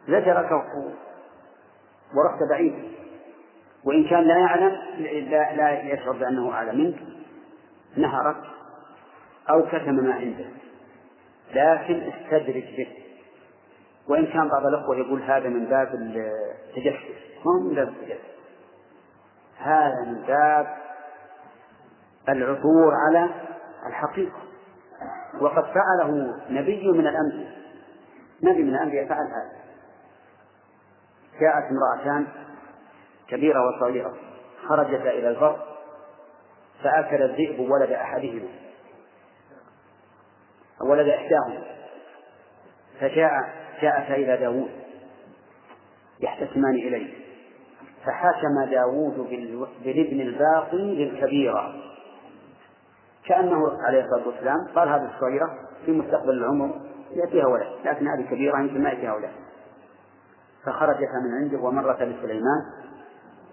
لتركه ورحت بعيد. وإن كان لا يعلم لا, لا يشعر بأنه أعلى منك. نهرك أو كتم ما عنده. لكن استدرج به. وإن كان بعض الأخوة يقول هذا من باب التجسس. ما هو من باب التجسس. هذا من باب العثور على الحقيقة. وقد فعله نبي من الأنبياء. نبي من الأنبياء فعل هذا. جاءت امرأتان كبيرة وصغيرة. خرجتا إلى البر. فأكل الذئب ولد أحدهما ولد إحداهما فجاء جاءتا إلى داوود يحتسمان إليه فحكم داوود بالابن الباقي للكبيرة. كأنه عليه الصلاة والسلام قال هذه الصغيرة في مستقبل العمر يأتيها ولد لكن هذه كبيرة يمكن ما يأتيها ولد. فخرجتا من عنده ومرتا لسليمان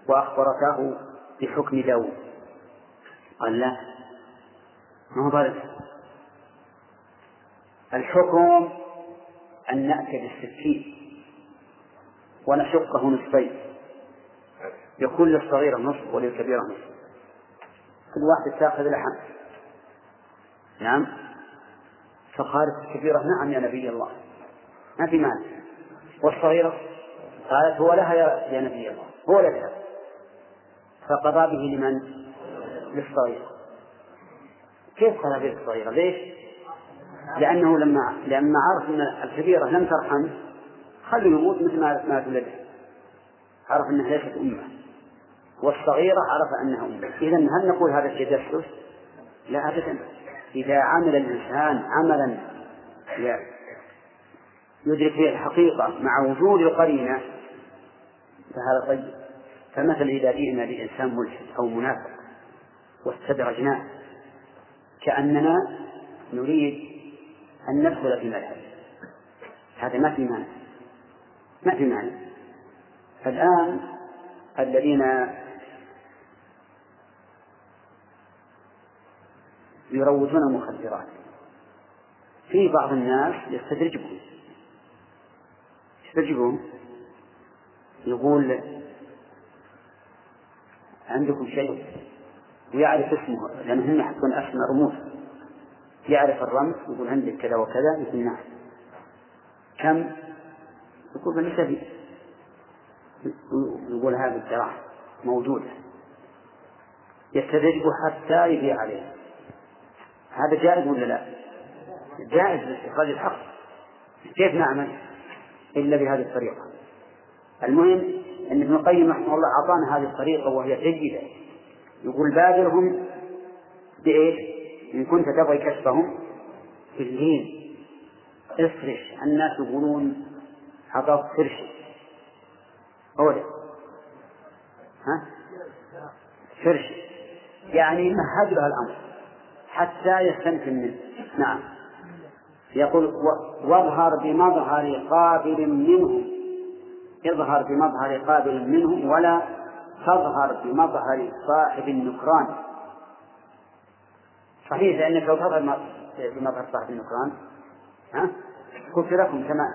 وأخبرته بحكم داود قال لا. ما هو ضرب الحكم أن نأتي بالسكين ونشقه نصفين. يكون للصغيرة نصف وللكبيرة نصف. كل واحد تأخذ لحم. نعم. فقالت الكبيرة نعم يا نبي الله. ما في مال والصغيرة قالت هو لها يا نبي الله. هو لها. فقضى به لمن؟ للصغيرة كيف قضى به للصغيرة؟ ليش؟ لأنه لما لما عرف أن الكبيرة لم ترحم خلوا يموت مثل ما ما ولده عرف أنها ليست أمة والصغيرة عرف أنها أمة إذا هل نقول هذا التجسس؟ لا أبدا إذا عمل الإنسان عملا يدرك به الحقيقة مع وجود القرينة فهذا طيب فمثل إذا جئنا لإنسان ملحد أو منافق واستدرجناه كأننا نريد أن ندخل في مذهب. هذا ما في معنى ما في معنى فالآن الذين يروجون المخدرات في بعض الناس يستدرجهم. يستدرجهم. يقول عندكم شيء؟ ويعرف اسمه لأنهم يحطون أسماء رموز يعرف الرمز يقول عندك كذا وكذا يقول نعم. كم؟ يقول بني يقول هذه الدراهم موجودة يستدرجه حتى يبيع عليه. هذا جائز ولا لا؟ جائز لاستخراج الحق. كيف نعمل إلا بهذه الطريقة؟ المهم أن ابن القيم رحمه الله أعطانا هذه الطريقة وهي جيدة. يقول بادرهم بإيش؟ إن كنت تبغي كشفهم في الليل افرش الناس يقولون عطاك فرش أولا ها؟ فرش يعني مهد له الأمر. حتى يستمكن منه. نعم. يقول واظهر بمظهر قابل منهم. اظهر بمظهر قابل منهم ولا تظهر بمظهر صاحب النكران. صحيح لأنك لو تظهر بمظهر صاحب النكران ها؟ كفركم كما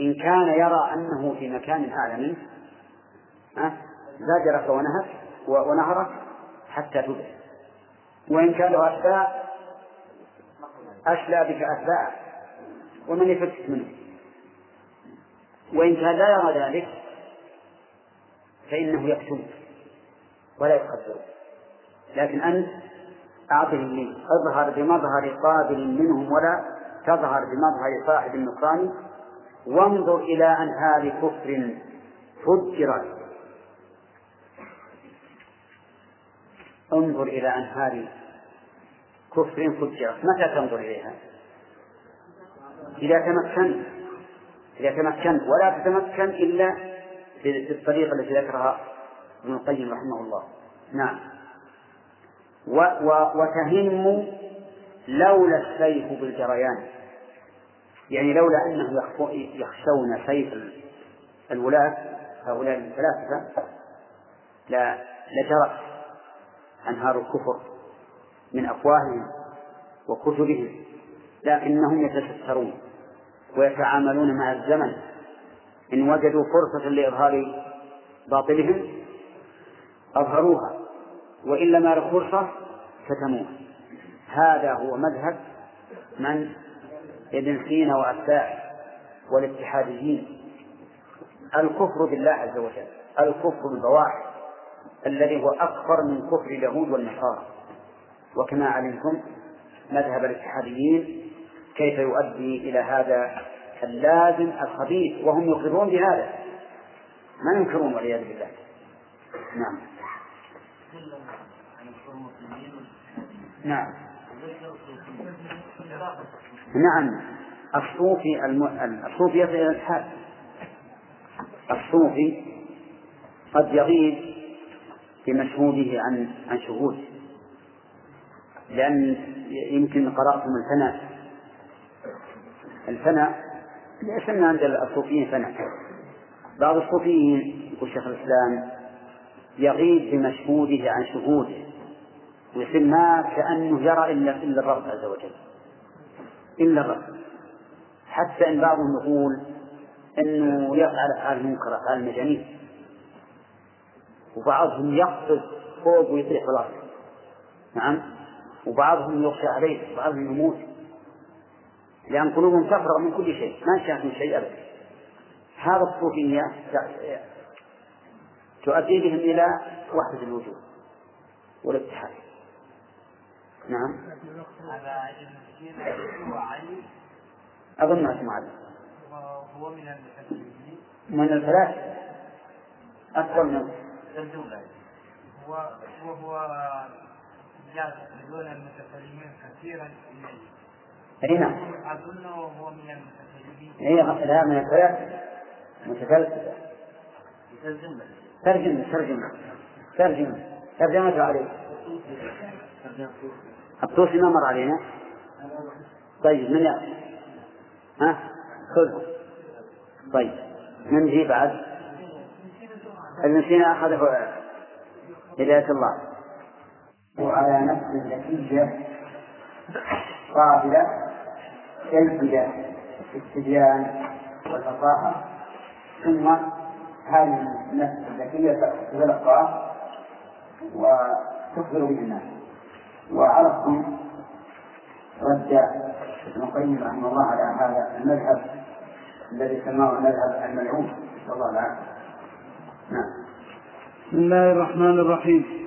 إن كان يرى أنه في مكان أعلى منه ها؟ زاجرك ونهك ونهرك حتى تبع وإن كان له أتباع أشلى بك أتباعه. ومن يفتك منه. وإن كان لا يرى ذلك فإنه يكتم ولا يقدر. لكن أنت أعطه لي اظهر بمظهر قابل منهم ولا تظهر بمظهر صاحب النكران وانظر إلى أنهار كفر فجرت انظر إلى أنهار كفر فجرت متى تنظر إليها؟ إذا تمكنت إذا تمكنت ولا تتمكن إلا بالطريقة التي ذكرها ابن القيم رحمه الله. نعم. و و وتهم لولا السيف بالجريان. يعني لولا أنهم يخشون سيف الولاة هؤلاء الثلاثة لا لجرت أنهار الكفر من أفواههم وكتبهم لكنهم يتسترون ويتعاملون مع الزمن إن وجدوا فرصة لإظهار باطلهم أظهروها. وإن لم يروا فرصة كتموها هذا هو مذهب من؟ ابن سينا وأتباعه والاتحاديين. الكفر بالله عز وجل الكفر البواح الذي هو أكبر من كفر اليهود والنصارى. وكما علمتم مذهب الاتحاديين كيف يؤدي إلى هذا؟ اللازم الخبيث وهم يقرون بهذا. ما ينكرون والعياذ بالله. نعم. نعم. نعم. الصوفي الم... الصوفي يصل إلى الحال. الصوفي قد يغيب بمشهوده عن عن شهود. لأن يمكن قرأتم الفناء. الفناء يسمى عند الصوفيين فناء بعض الصوفيين يقول شيخ الإسلام يغيب بمشهوده عن شهوده ويصير ما كأنه يرى إلا إلا الرب عز وجل. إلا الرب. حتى إن بعضهم يقول إنه يفعل أفعال منكرة أفعال مجانين. وبعضهم يقفز فوق ويطيح في الأرض نعم؟ وبعضهم يخشى عليه وبعضهم يموت. لأن قلوبهم تفرغ من كل شيء ما شاءت من شيء أبدا. هذا الصوفية تؤدي بهم إلى وحدة الوجود والاتحاد. نعم. أظن اسمه علي هو من من الثلاث أكثر من. هو وهو يدعون المتكلمين كثيرا إليه. أي نعم. أظنه هو من المتكلمين لا من الثلاث متكلم يترجم ترجم ترجم ترجم ترجمة عليه الطوسي ما مر علينا. طيب من يأتي؟ ها؟ خذ. طيب من جي بعد؟ ابن سينا أخذه هداية الله. وعلى نفس ذكية قابلة. كالبدع التبيان والفصاحة ثم هذه النفس الذكية تتلقى وتخبر به الناس وعرفتم رد ابن القيم رحمه الله على هذا المذهب الذي سماه المذهب الملعون نسأل الله العافية نعم. بسم الله الرحمن الرحيم.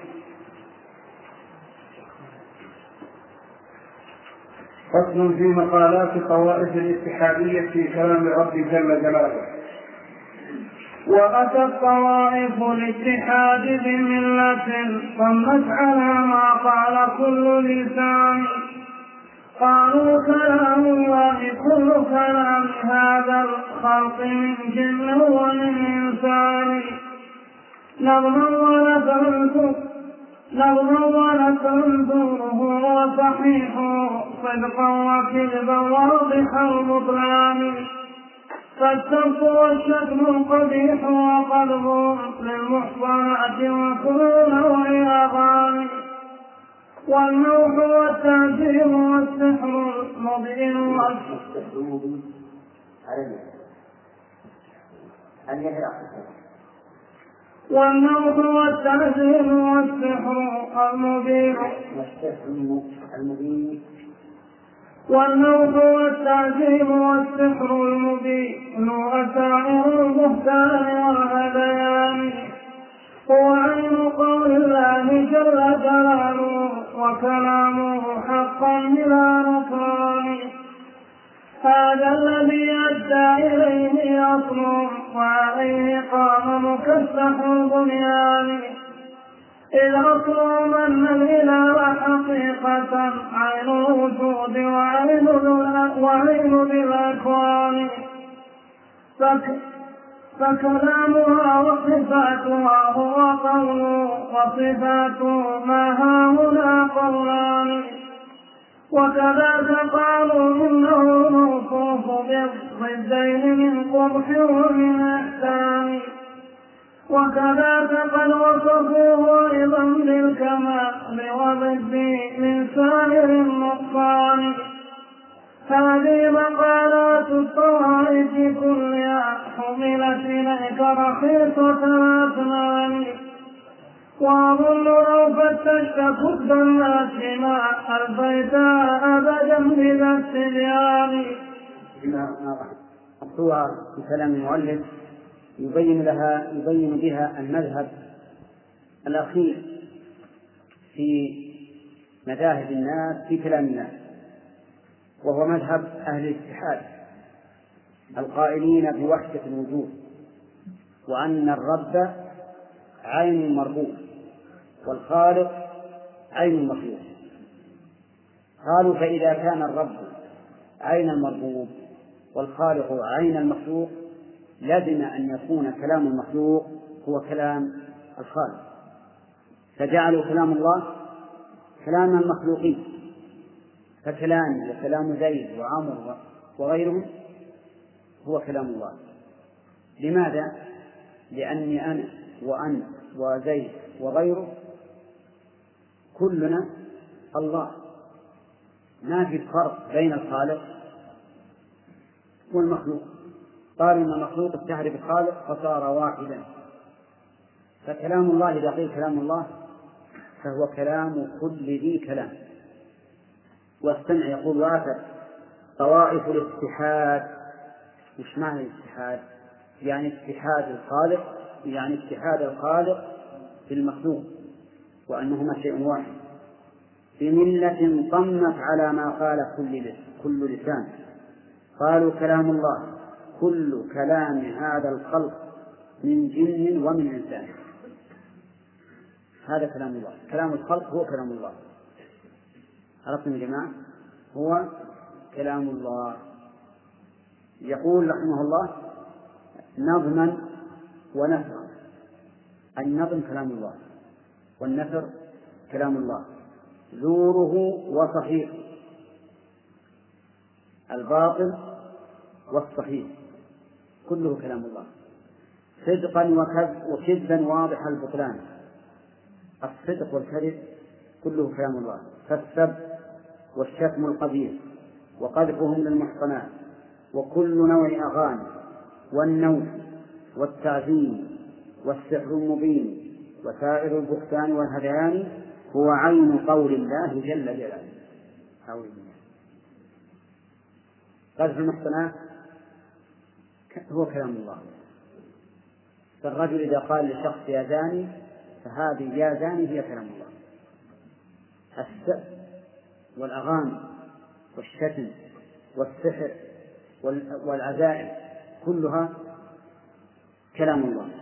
فصل في مقالات طوائف الاتحادية في كلام رب جل جلاله. وأتت طوائف الاتحاد بملة صمت على ما قال كل لسان. قالوا كلام الله كل كلام هذا الخلق من جن ومن إنسان. نظما ونفهم نظما ونفهم وصحيح صدقا وكذبا واضح البطلان فالسب والشتم القبيح وقلب للمحصنات وكل نوع أغاني والنوح والتعزيم والسحر المبين والسحر والتعزيم والسحر المبين والسحر المبين. والنوح والتعذيب والسحر المبين. وسائر البهتان والهذيان هو عين قول الله جل جلاله وكلامه حقا بلا نكران هذا الذي أدى إليه أصل وعليه قام مكسح البنيان. إذ أصل من الإله حقيقة عين الوجود وعين بالأكوان فكلامها وصفاتها هو قول وصفاته ما هاهنا قولان. وكذاك قالوا إنه موصوف بالضدين من قبح ومن أحسان. وكذاك قد وصفوه أيضا بالكمال وضد من سائر النقصان. هذه مقالات الطوائف كلها حملت إليك رخيصة الأثمان. فتشت كد الناس ما ألفيتها أبدا بذا التبيان. الصور في كلام المؤلف يبين لها يبين بها المذهب الأخير في مذاهب الناس في كلام الناس وهو مذهب أهل الاتحاد القائلين بوحدة الوجود وأن الرب عين المربوب والخالق عين المخلوق. قالوا فإذا كان الرب عين المربوب والخالق عين المخلوق لزم أن يكون كلام المخلوق هو كلام الخالق. فجعلوا كلام الله كلام المخلوقين فكلامي وكلام زيد وعمر وغيرهم هو كلام الله. لماذا؟ لأني أنا وأنت وزيد وغيره كلنا الله. ما في فرق بين الخالق والمخلوق. قالوا إن المخلوق استعرف الخالق فصار واحدا. فكلام الله إذا قيل كلام الله فهو كلام كل ذي كلام. واستمع يقول وافر. طوائف الاتحاد وش معنى الاتحاد؟ يعني اتحاد الخالق يعني اتحاد الخالق بالمخلوق وأنهما شيء واحد. بملة طمت على ما قال كل كل لسان. قالوا كلام الله. كل كلام هذا الخلق من جن ومن إنسان. هذا كلام الله. كلام الخلق هو كلام الله. عرفتم يا جماعة؟ هو كلام الله. يقول رحمه الله نظما ونثرا النظم كلام الله. والنثر كلام الله. زوره وصحيح. الباطل والصحيح. كله كلام الله. صدقا وكذبا واضح البطلان. الصدق والكذب كله كلام الله. فالسب والشتم القبيح. وقذفهم للمحصنات. وكل نوع أغاني. والنوح والتعظيم والسحر المبين. وسائر البهتان والهذيان هو عين قول الله جل جلاله. أعوذ بالله قذف المحصنات هو كلام الله. فالرجل إذا قال لشخص يا زاني فهذه يا زاني هي كلام الله. السب والأغاني والشتم والسحر والعزائم كلها كلام الله.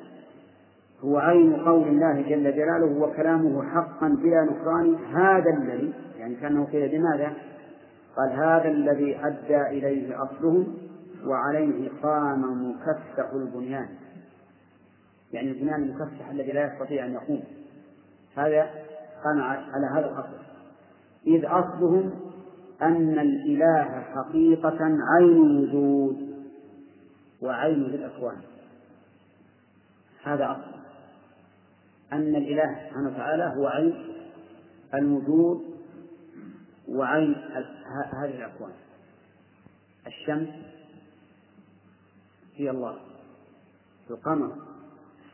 هو عين قول الله جل جلاله وكلامه حقا بلا نكران هذا الذي يعني كأنه قيل لماذا؟ قال هذا الذي أدى إليه أصلهم وعليه قام مكسح البنيان. يعني البنيان المكسح الذي لا يستطيع أن يقوم. هذا قام على هذا الأصل. إذ أصلهم أن الإله حقيقة عين الوجود وعين للأكوان هذا أصل. أن الإله سبحانه وتعالى هو عين الوجود وعين هذه الأكوان. الشمس هي الله. القمر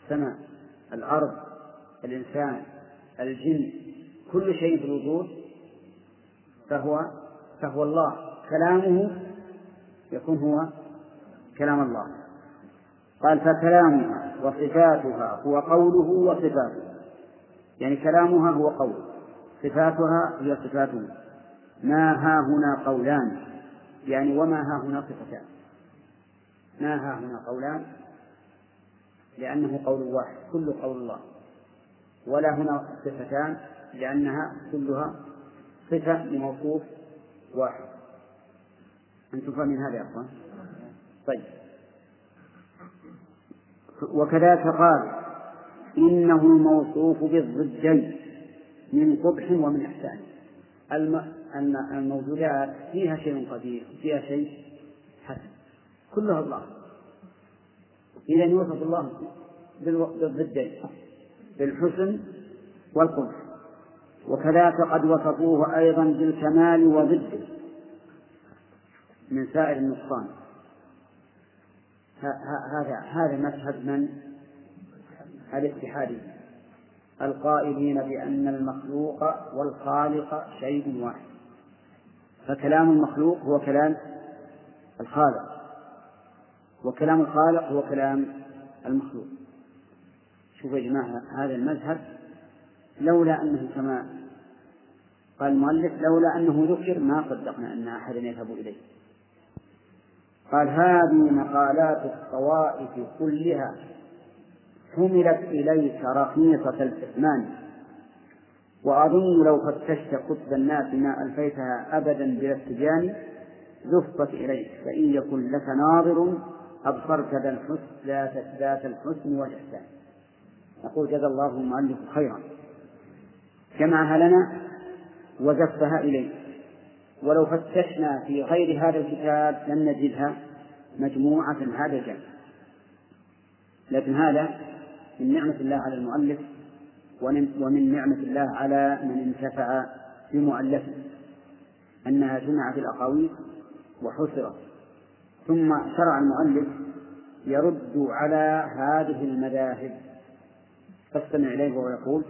السماء الأرض الإنسان الجن كل شيء في الوجود فهو فهو الله. كلامه يكون هو كلام الله. قال فكلامها. وصفاتها هو قوله وصفاته يعني كلامها هو قول. صفاتها هي صفاته ما ها هنا قولان. يعني وما ها هنا صفتان. ما ها هنا قولان؟ لأنه قول واحد كل قول الله. ولا هنا صفتان لأنها كلها صفة لموصوف واحد. أنتم فاهمين هذا يا أخوان؟ طيب. وكذلك قال إنه الموصوف بالضدين من قبح ومن إحسان. أن الموجودات فيها شيء قدير فيها شيء حسن. كلها الله. إذا يوصف الله بالضدين بالحسن والقبح. وكذلك قد وصفوه أيضا بالكمال وضده من سائر النقصان. هذا هذا مذهب من؟ الاتحادي. القائلين بأن المخلوق والخالق شيء واحد. فكلام المخلوق هو كلام الخالق. وكلام الخالق هو كلام المخلوق. شوفوا يا جماعة هذا المذهب لولا أنه كما قال المؤلف لولا أنه ذكر ما صدقنا أن أحدا يذهب إليه. قال هذه مقالات الطوائف كلها حملت إليك رخيصة الإثمان. وأظن لو فتشت قطب الناس ما ألفيتها أبدا بلا اتجان زفت إليك. فإن يكن لك ناظر أبصرت ذا ذات الحسن والإحسان. نقول جزا الله المؤلف خيرا. جمعها لنا وزفها إليك. ولو فتشنا في غير هذا الكتاب لم نجدها مجموعة هذا الجمع لكن هذا من نعمة الله على المؤلف ومن نعمة الله على من انتفع بمؤلفه أنها جمعت الأقاويل وحصرت. ثم شرع المؤلف يرد على هذه المذاهب. فاستمع إليه وهو يقول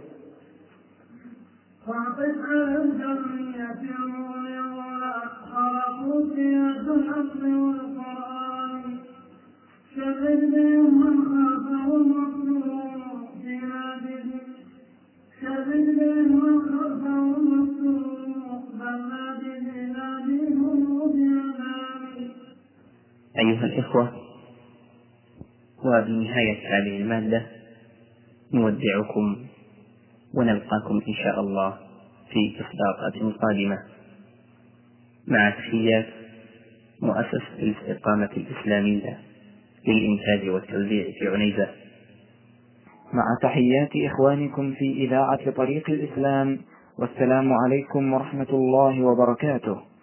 فاعطف على الجمعية المغلظة خلقوا سياسة الأصل والقرآن. شغل بهم من خافه المقصود في ناديه شغل بهم من خافه المقصود بل ناديه ناديهم بأنامه أيها الإخوة وبنهاية هذه المادة نودعكم ونلقاكم إن شاء الله في إصداقات قادمة. مع تحيات مؤسسة الاستقامة الإسلامية للإنتاج والتوزيع في عنيزة. مع تحيات إخوانكم في إذاعة طريق الإسلام والسلام عليكم ورحمة الله وبركاته.